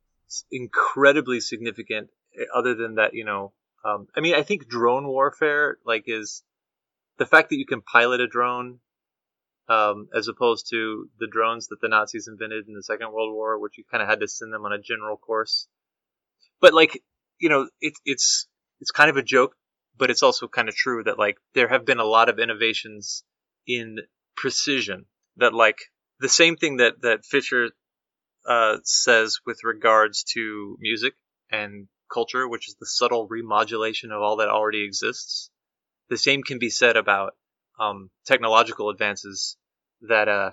incredibly significant, eh, other than that, you know. Um, I mean, I think drone warfare like is the fact that you can pilot a drone um, as opposed to the drones that the Nazis invented in the Second World War, which you kind of had to send them on a general course. But like, you know, it's it's it's kind of a joke, but it's also kind of true that like there have been a lot of innovations in precision that like the same thing that that Fisher uh, says with regards to music and culture, which is the subtle remodulation of all that already exists the same can be said about um, technological advances that, uh,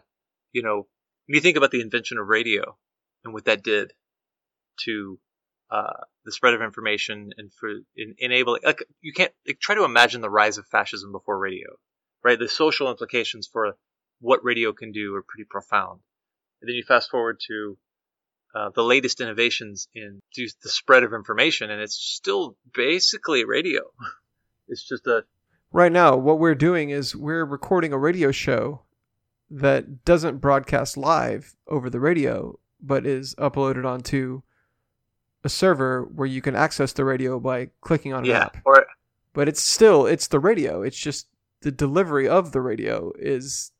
you know, when you think about the invention of radio and what that did to uh, the spread of information and for in, enabling, like, you can't like, try to imagine the rise of fascism before radio, right? The social implications for what radio can do are pretty profound. And then you fast forward to uh, the latest innovations in the spread of information, and it's still basically radio. It's just a right now, what we're doing is we're recording a radio show that doesn't broadcast live over the radio, but is uploaded onto a server where you can access the radio by clicking on an yeah, app. Or but it's still it's the radio. It's just the delivery of the radio is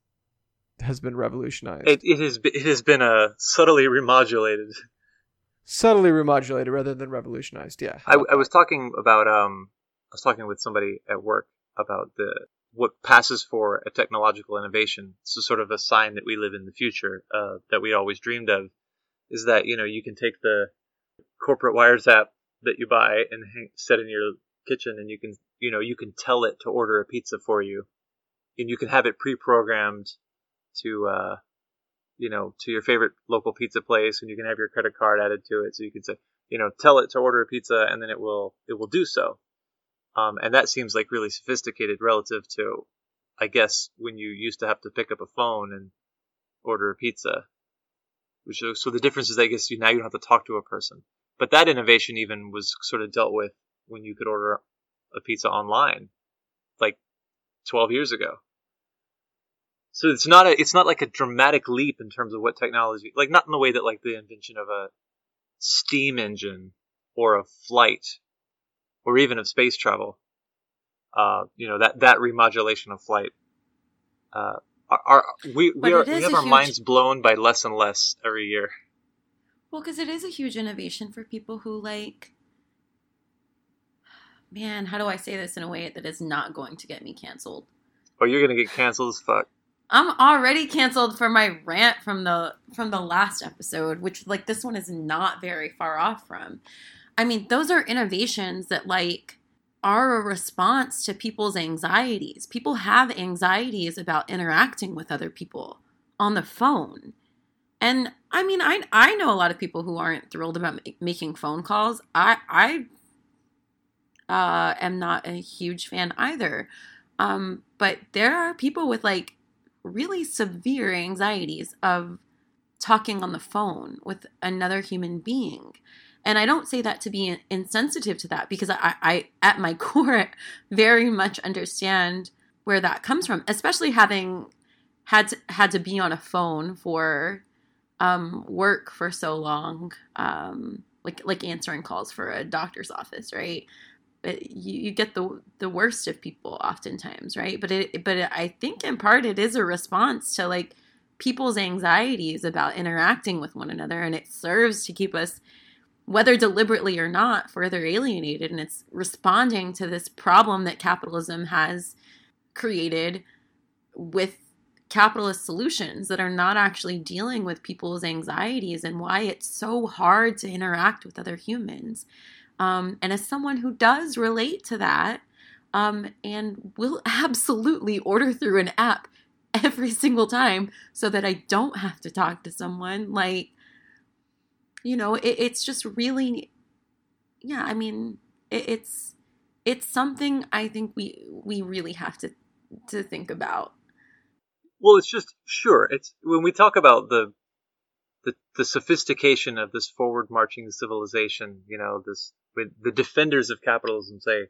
has been revolutionized. It, it has it has been a uh, subtly remodulated. Subtly remodulated rather than revolutionized. Yeah. I, I was talking about um I was talking with somebody at work about the what passes for a technological innovation. So sort of a sign that we live in the future uh, that we always dreamed of is that you know you can take the corporate wiretap that you buy and hang, set in your kitchen, and you can you know you can tell it to order a pizza for you, and you can have it pre-programmed to uh, you know to your favorite local pizza place, and you can have your credit card added to it, so you can say you know tell it to order a pizza, and then it will it will do so. Um, and that seems like really sophisticated relative to, I guess, when you used to have to pick up a phone and order a pizza. Which so the difference is, I guess, you now you don't have to talk to a person. But that innovation even was sort of dealt with when you could order a pizza online, like 12 years ago. So it's not a it's not like a dramatic leap in terms of what technology like not in the way that like the invention of a steam engine or a flight or even of space travel. Uh, you know that that remodulation of flight. Uh, our, our we we, are, we have our huge... minds blown by less and less every year. Well, because it is a huge innovation for people who like. Man, how do I say this in a way that is not going to get me canceled? Oh, you're gonna get canceled as fuck. I'm already canceled for my rant from the from the last episode, which like this one is not very far off from. I mean, those are innovations that like are a response to people's anxieties. People have anxieties about interacting with other people on the phone. And I mean, I I know a lot of people who aren't thrilled about making phone calls. I I uh, am not a huge fan either. Um, but there are people with like really severe anxieties of talking on the phone with another human being. and I don't say that to be insensitive to that because I, I at my core, very much understand where that comes from, especially having had to, had to be on a phone for um, work for so long, um, like like answering calls for a doctor's office, right? But you, you get the the worst of people oftentimes, right? But it but it, I think in part it is a response to like people's anxieties about interacting with one another, and it serves to keep us whether deliberately or not, further alienated. And it's responding to this problem that capitalism has created with capitalist solutions that are not actually dealing with people's anxieties and why it's so hard to interact with other humans. Um, and as someone who does relate to that, um, and will absolutely order through an app every single time so that I don't have to talk to someone, like, you know, it, it's just really, yeah. I mean, it, it's it's something I think we we really have to to think about. Well, it's just sure. It's when we talk about the the, the sophistication of this forward marching civilization. You know, this the defenders of capitalism say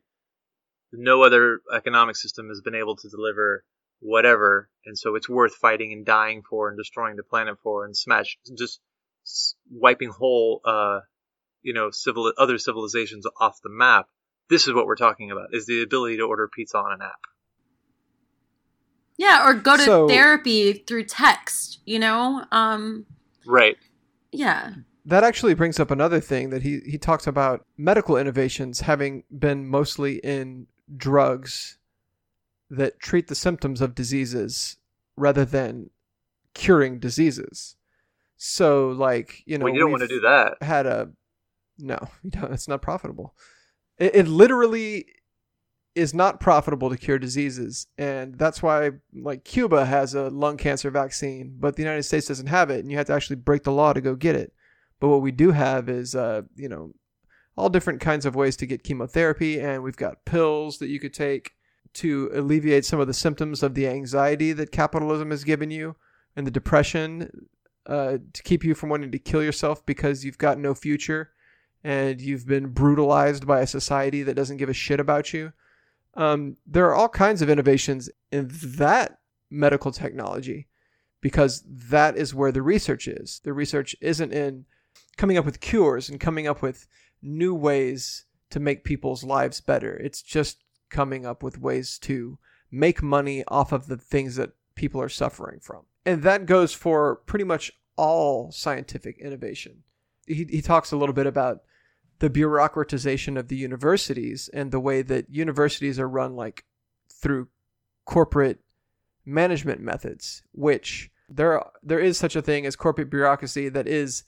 no other economic system has been able to deliver whatever, and so it's worth fighting and dying for and destroying the planet for and smash just wiping whole, uh, you know, civil other civilizations off the map. This is what we're talking about: is the ability to order pizza on an app. Yeah, or go to so, therapy through text. You know, um, right? Yeah. That actually brings up another thing that he he talks about medical innovations having been mostly in drugs that treat the symptoms of diseases rather than curing diseases. So like you know, well, you don't want to do that. Had a no, you don't. It's not profitable. It, it literally is not profitable to cure diseases, and that's why like Cuba has a lung cancer vaccine, but the United States doesn't have it, and you have to actually break the law to go get it. But what we do have is uh, you know all different kinds of ways to get chemotherapy, and we've got pills that you could take to alleviate some of the symptoms of the anxiety that capitalism has given you and the depression uh, to keep you from wanting to kill yourself because you've got no future and you've been brutalized by a society that doesn't give a shit about you. Um, there are all kinds of innovations in that medical technology because that is where the research is. The research isn't in coming up with cures and coming up with new ways to make people's lives better. It's just coming up with ways to make money off of the things that people are suffering from. And that goes for pretty much all scientific innovation. He, he talks a little bit about the bureaucratization of the universities and the way that universities are run like through corporate management methods, which there there is such a thing as corporate bureaucracy that is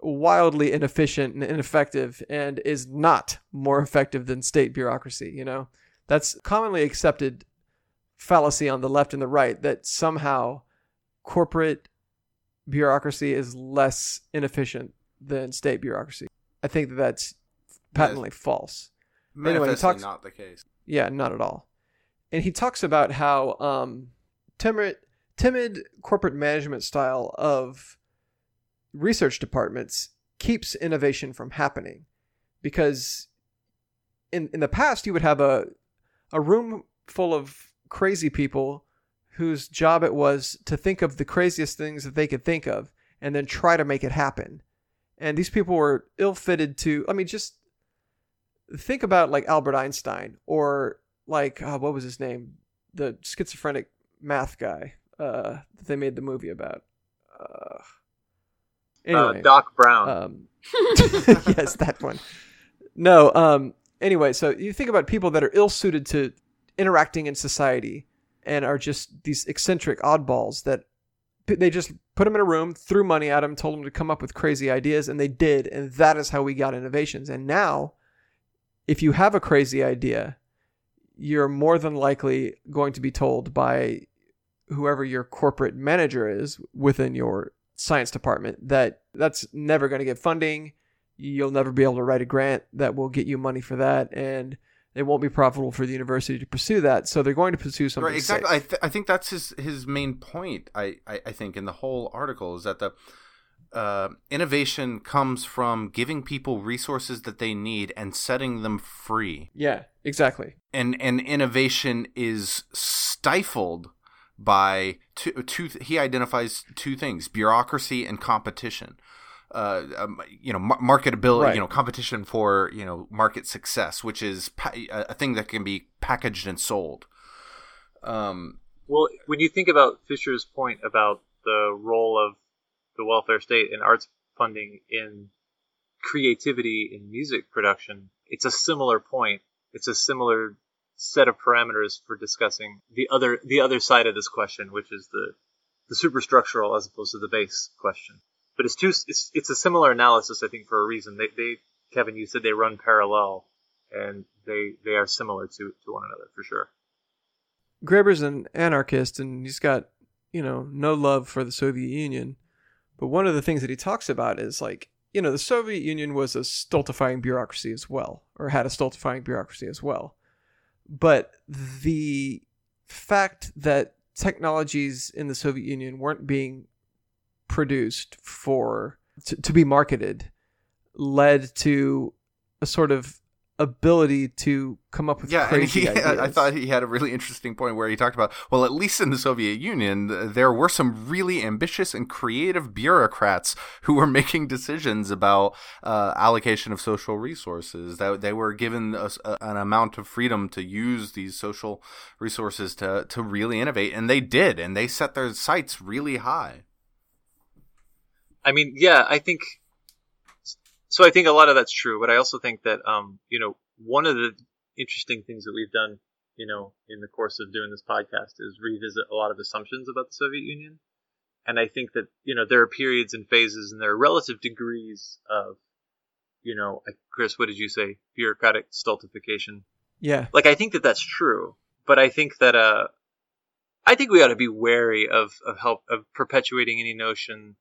wildly inefficient and ineffective and is not more effective than state bureaucracy, you know. That's commonly accepted fallacy on the left and the right that somehow corporate bureaucracy is less inefficient than state bureaucracy. I think that that's patently false. Anyway, he talks not the case. Yeah, not at all. And he talks about how um, timid, timid corporate management style of research departments keeps innovation from happening, because in in the past you would have a a room full of crazy people whose job it was to think of the craziest things that they could think of and then try to make it happen. And these people were ill fitted to, I mean, just think about like Albert Einstein or like, uh, what was his name? The schizophrenic math guy uh, that they made the movie about. Uh, anyway, uh, Doc Brown. Um, yes, that one. No, um, anyway, so you think about people that are ill suited to interacting in society and are just these eccentric oddballs that they just put him in a room, threw money at him, told him to come up with crazy ideas, and they did. And that is how we got innovations. And now, if you have a crazy idea, you're more than likely going to be told by whoever your corporate manager is within your science department that that's never going to get funding. You'll never be able to write a grant that will get you money for that. And it won't be profitable for the university to pursue that. So they're going to pursue something. Right, exactly. I, th- I think that's his his main point. I, I, I think in the whole article is that the uh, innovation comes from giving people resources that they need and setting them free. Yeah, exactly. And and innovation is stifled by two, two he identifies two things: bureaucracy and competition. Uh, um, you know, mar- marketability, Right. you know, competition for you know market success, which is pa- a a thing that can be packaged and sold. Um, Well, when you think about Fisher's point about the role of the welfare state and arts funding in creativity in music production, it's a similar point. It's a similar set of parameters for discussing the other the other side of this question, which is the the superstructural as opposed to the base question. But it's too it's it's a similar analysis, I think, for a reason. They they Kevin, you said they run parallel, and they they are similar to to one another for sure. Graeber's an anarchist and he's got, you know, no love for the Soviet Union. But one of the things that he talks about is like, you know, the Soviet Union was a stultifying bureaucracy as well, or had a stultifying bureaucracy as well. But the fact that technologies in the Soviet Union weren't being produced for to, to be marketed led to a sort of ability to come up with yeah, crazy he, ideas. I thought he had a really interesting point where he talked about, well, at least in the Soviet Union, there were some really ambitious and creative bureaucrats who were making decisions about uh, allocation of social resources. That they were given a an amount of freedom to use these social resources to to really innovate, and they did, and they set their sights really high. I mean, yeah, I think so. I think a lot of that's true, but I also think that um, you know, one of the interesting things that we've done, you know, in the course of doing this podcast is revisit a lot of assumptions about the Soviet Union, and I think that you know there are periods and phases, and there are relative degrees of, you know, Chris, what did you say? Bureaucratic stultification. yeah. Like I think that that's true, but I think that uh, I think we ought to be wary of of help of perpetuating any notion,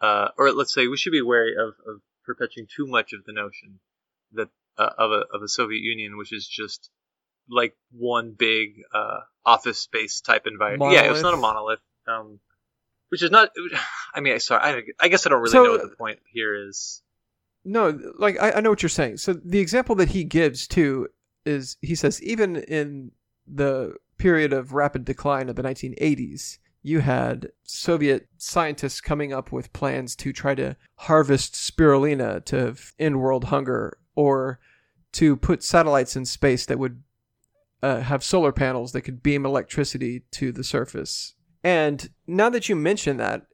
uh, or let's say we should be wary of, of perpetuating too much of the notion that uh, of a of a Soviet Union, which is just like one big uh, office space type environment. Yeah, it's not a monolith. Um, which is not. I mean, I sorry. I, I guess I don't really So- know what the point here is. No, like I, I know what you're saying. So the example that he gives too is he says even in the period of rapid decline of the 1980s, you had Soviet scientists coming up with plans to try to harvest spirulina to end world hunger or to put satellites in space that would uh, have solar panels that could beam electricity to the surface. And now that you mention that,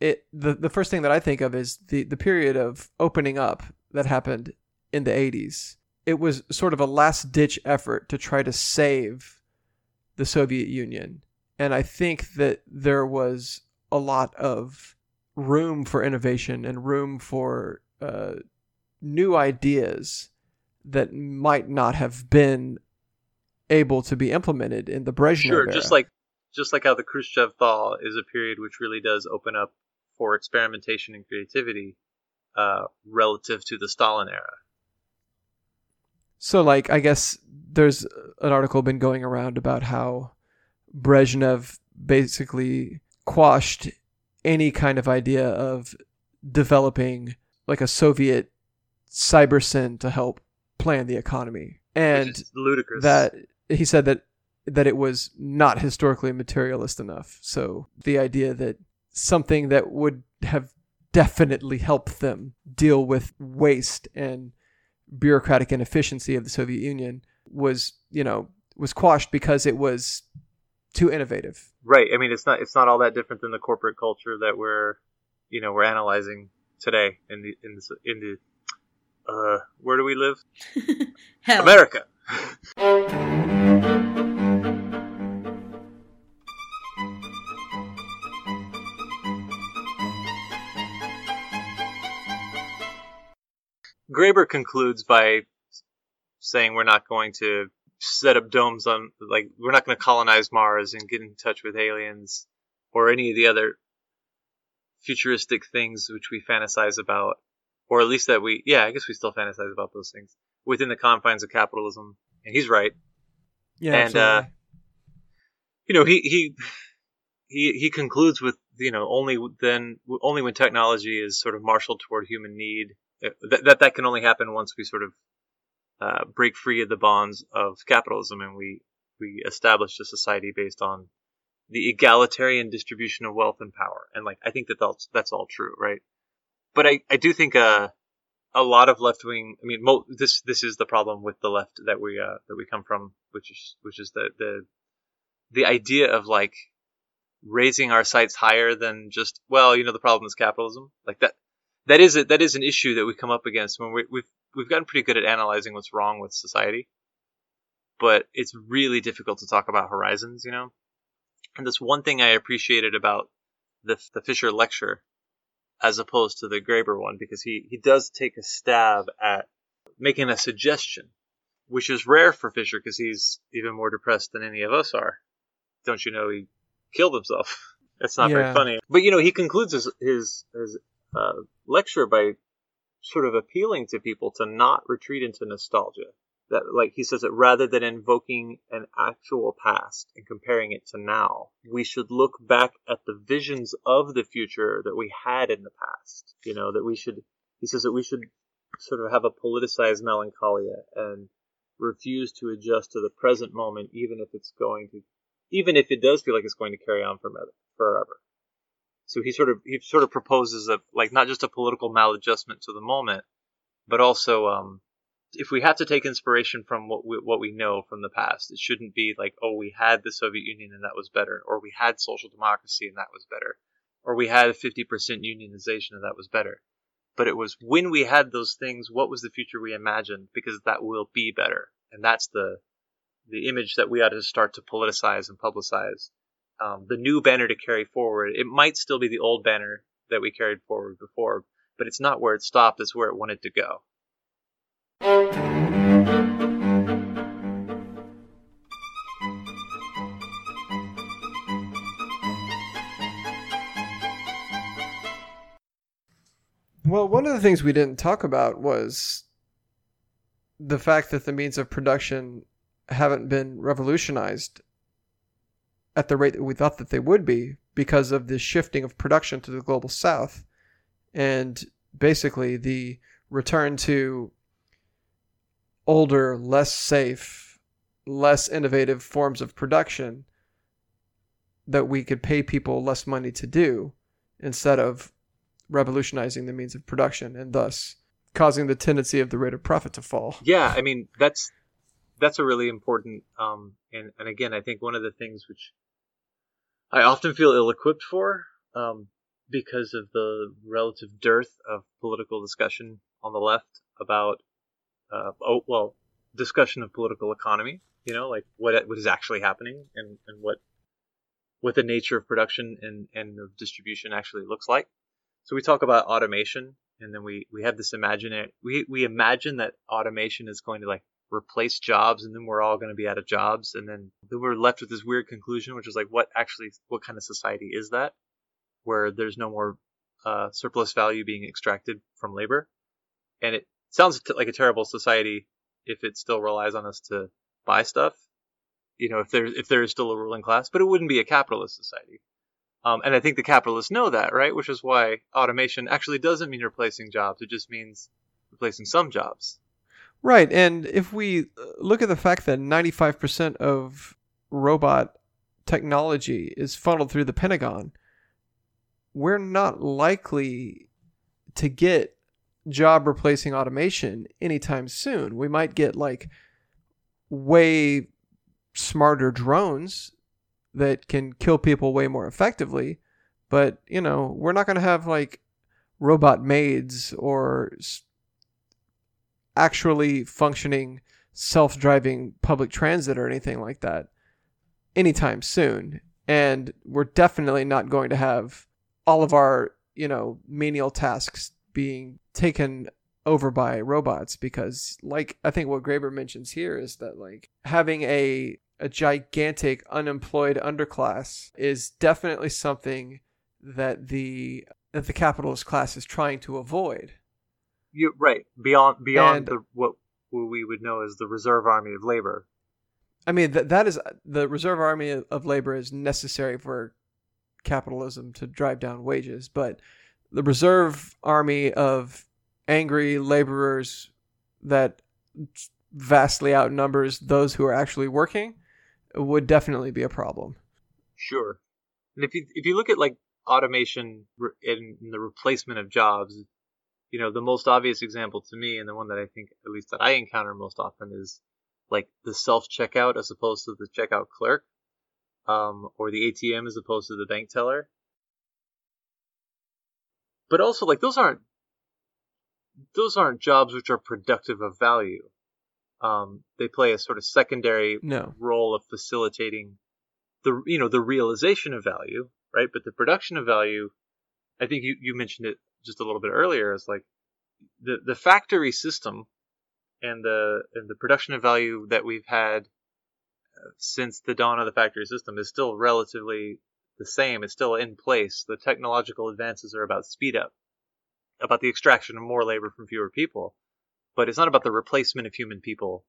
it the, the first thing that I think of is the, the period of opening up that happened in the 80s. It was sort of a last ditch effort to try to save the Soviet Union. And I think that there was a lot of room for innovation and room for uh, new ideas that might not have been able to be implemented in the Brezhnev Sure, era. just like just like how the Khrushchev thaw is a period which really does open up for experimentation and creativity uh, relative to the Stalin era. So, like, I guess there's an article been going around about how Brezhnev basically quashed any kind of idea of developing like a Soviet Cybersyn to help plan the economy, and ludicrous. that he said that that it was not historically materialist enough. So the idea that something that would have definitely helped them deal with waste and bureaucratic inefficiency of the Soviet Union was, you know, was quashed because it was too innovative. right. I mean, it's not it's not all that different than the corporate culture that we're you know we're analyzing today in the in the in the uh, where do we live? Hell. America. Graeber concludes by saying we're not going to set up domes on, like, we're not going to colonize Mars and get in touch with aliens or any of the other futuristic things which we fantasize about, or at least that we, yeah, I guess we still fantasize about those things within the confines of capitalism. And he's right. Yeah, And, uh, you know, he he he he concludes with you know only then only when technology is sort of marshaled toward human need uh, that that, that can only happen once we sort of uh, break free of the bonds of capitalism and we we establish a society based on the egalitarian distribution of wealth and power and like i think that that's that's all true right but i i do think uh a lot of left wing i mean mo- this this is the problem with the left that we uh that we come from which is which is the the the idea of like raising our sights higher than just well, you know, the problem is capitalism. Like that that is a, that is an issue that we come up against when we, we've we've gotten pretty good at analyzing what's wrong with society, but it's really difficult to talk about horizons, you know. And this one thing I appreciated about the the Fisher lecture, as opposed to the Graeber one, because he he does take a stab at making a suggestion, which is rare for Fisher because he's even more depressed than any of us are. Don't you know he killed himself. That's not very funny. But you know, he concludes his his, his uh, lecture by sort of appealing to people to not retreat into nostalgia. That, like he says, that rather than invoking an actual past and comparing it to now, we should look back at the visions of the future that we had in the past. You know, that we should. He says that we should sort of have a politicized melancholia and refuse to adjust to the present moment, even if it's going to even if it does feel like it's going to carry on forever. So he sort of he sort of proposes a like not just a political maladjustment to the moment, but also um, if we have to take inspiration from what we, what we know from the past, it shouldn't be like oh we had the Soviet Union and that was better, or we had social democracy and that was better, or we had 50% unionization and that was better. But it was when we had those things, what was the future we imagined? Because that will be better, and that's the the image that we ought to start to politicize and publicize. Um, the new banner to carry forward. It might still be the old banner that we carried forward before, but it's not where it stopped. It's where it wanted to go. Well, one of the things we didn't talk about was the fact that the means of production haven't been revolutionized at the rate that we thought that they would be because of the shifting of production to the global south and basically the return to older, less safe, less innovative forms of production that we could pay people less money to do instead of revolutionizing the means of production and thus causing the tendency of the rate of profit to fall. Yeah, I mean that's that's a really important um, and and again I think one of the things which I often feel ill-equipped for um, because of the relative dearth of political discussion on the left about uh, oh well discussion of political economy you know like what what is actually happening and and what what the nature of production and and of distribution actually looks like. So we talk about automation and then we we have this imaginary we we imagine that automation is going to like replace jobs and then we're all going to be out of jobs and then then we're left with this weird conclusion which is like what actually what kind of society is that where there's no more uh, surplus value being extracted from labor and it sounds t- like a terrible society if it still relies on us to buy stuff you know if there if there is still a ruling class but it wouldn't be a capitalist society um, and I think the capitalists know that, right? Which is why automation actually doesn't mean replacing jobs. It just means replacing some jobs. Right, and if we uh, look at the fact that 95% of robot technology is funneled through the Pentagon, we're not likely to get job replacing automation anytime soon. We might get like way smarter drones that can kill people way more effectively, but you know, we're not going to have like robot maids or actually functioning self-driving public transit or anything like that anytime soon. And we're definitely not going to have all of our you know menial tasks being taken over by robots because like i think what graeber mentions here is that like having a a gigantic unemployed underclass is definitely something that the that the capitalist class is trying to avoid You right beyond beyond And- the, what we would know as the reserve army of labor. I mean that that is the reserve army of labor is necessary for capitalism to drive down wages, but the reserve army of angry laborers that vastly outnumbers those who are actually working would definitely be a problem. Sure. And if you if you look at like automation in the replacement of jobs, you know, the most obvious example to me and the one that I think at least that I encounter most often is like the self checkout as opposed to the checkout clerk. Um, or the ATM as opposed to the bank teller. But also like those aren't those aren't jobs which are productive of value. Um, they play a sort of secondary no. role of facilitating the you know the realization of value, right? But the production of value, I think you, you mentioned it just a little bit earlier, is like the the factory system and the and the production of value that we've had uh, since the dawn of the factory system is still relatively the same. It's still in place. The technological advances are about speed up, about the extraction of more labor from fewer people, but it's not about the replacement of human people,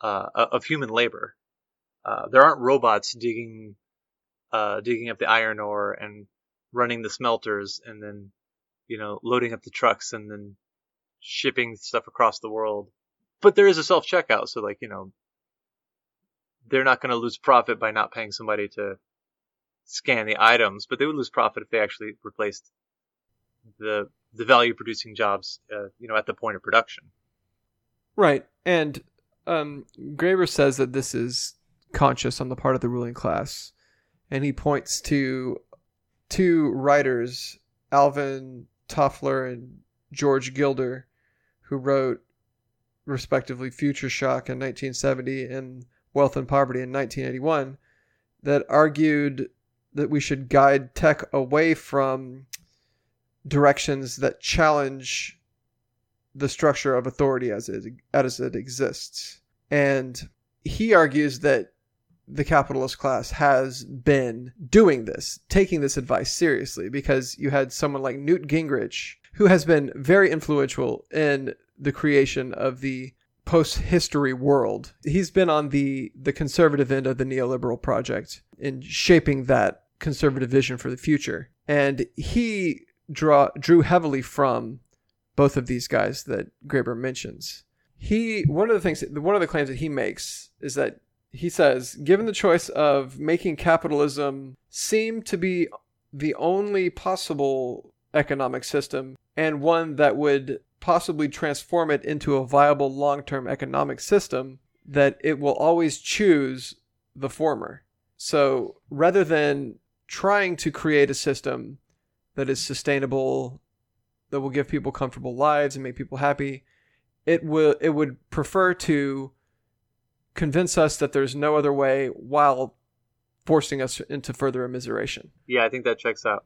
uh, of human labor. Uh, there aren't robots digging uh, digging up the iron ore and running the smelters and then you know loading up the trucks and then shipping stuff across the world. But there is a self checkout, so like you know they're not going to lose profit by not paying somebody to scan the items, but they would lose profit if they actually replaced the the value producing jobs, uh, you know, at the point of production. Right, and um, Graeber says that this is conscious on the part of the ruling class. And he points to two writers, Alvin Toffler and George Gilder, who wrote respectively Future Shock in 1970 and Wealth and Poverty in 1981, that argued that we should guide tech away from directions that challenge the structure of authority as it as it exists. And he argues that the capitalist class has been doing this, taking this advice seriously, because you had someone like Newt Gingrich, who has been very influential in the creation of the post-history world. He's been on the the conservative end of the neoliberal project in shaping that conservative vision for the future. And he draw drew heavily from both of these guys that Graeber mentions. He one of the things one of the claims that he makes is that he says, given the choice of making capitalism seem to be the only possible economic system and one that would possibly transform it into a viable long term economic system, that it will always choose the former. So rather than trying to create a system that is sustainable, that will give people comfortable lives and make people happy, it will it would prefer to convince us that there's no other way while forcing us into further immiseration. Yeah, I think that checks out.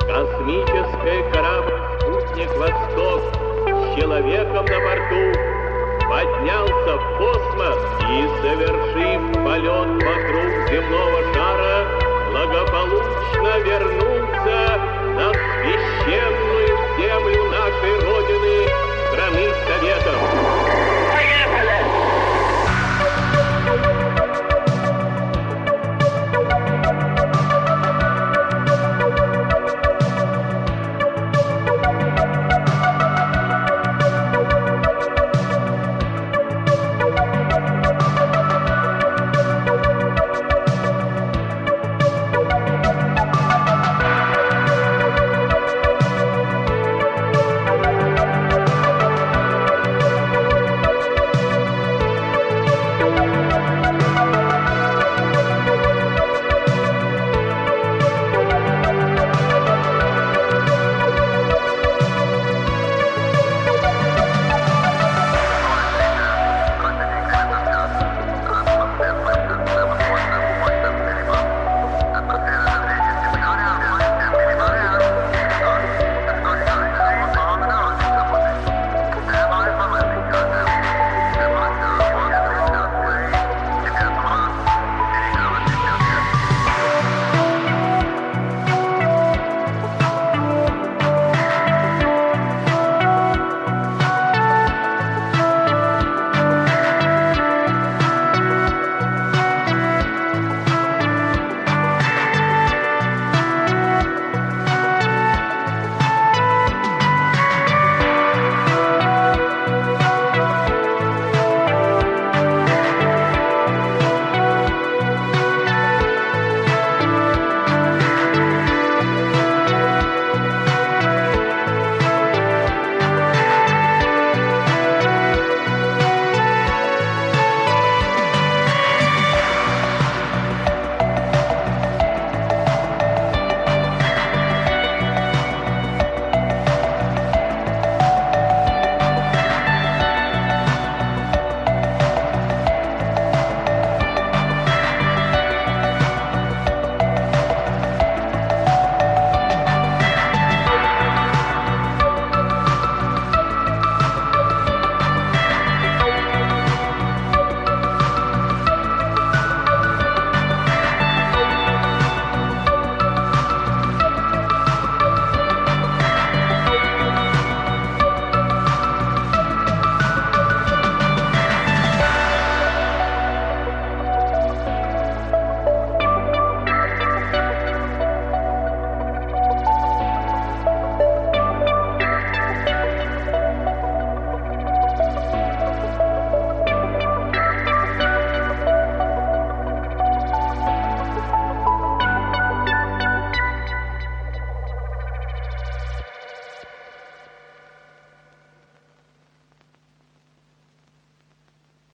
Космический корабль «Спутник Восток» с человеком на борту поднялся в космос и, совершив полет вокруг земного шара, благополучно вернуться на священную землю нашей Родины, страны Советов.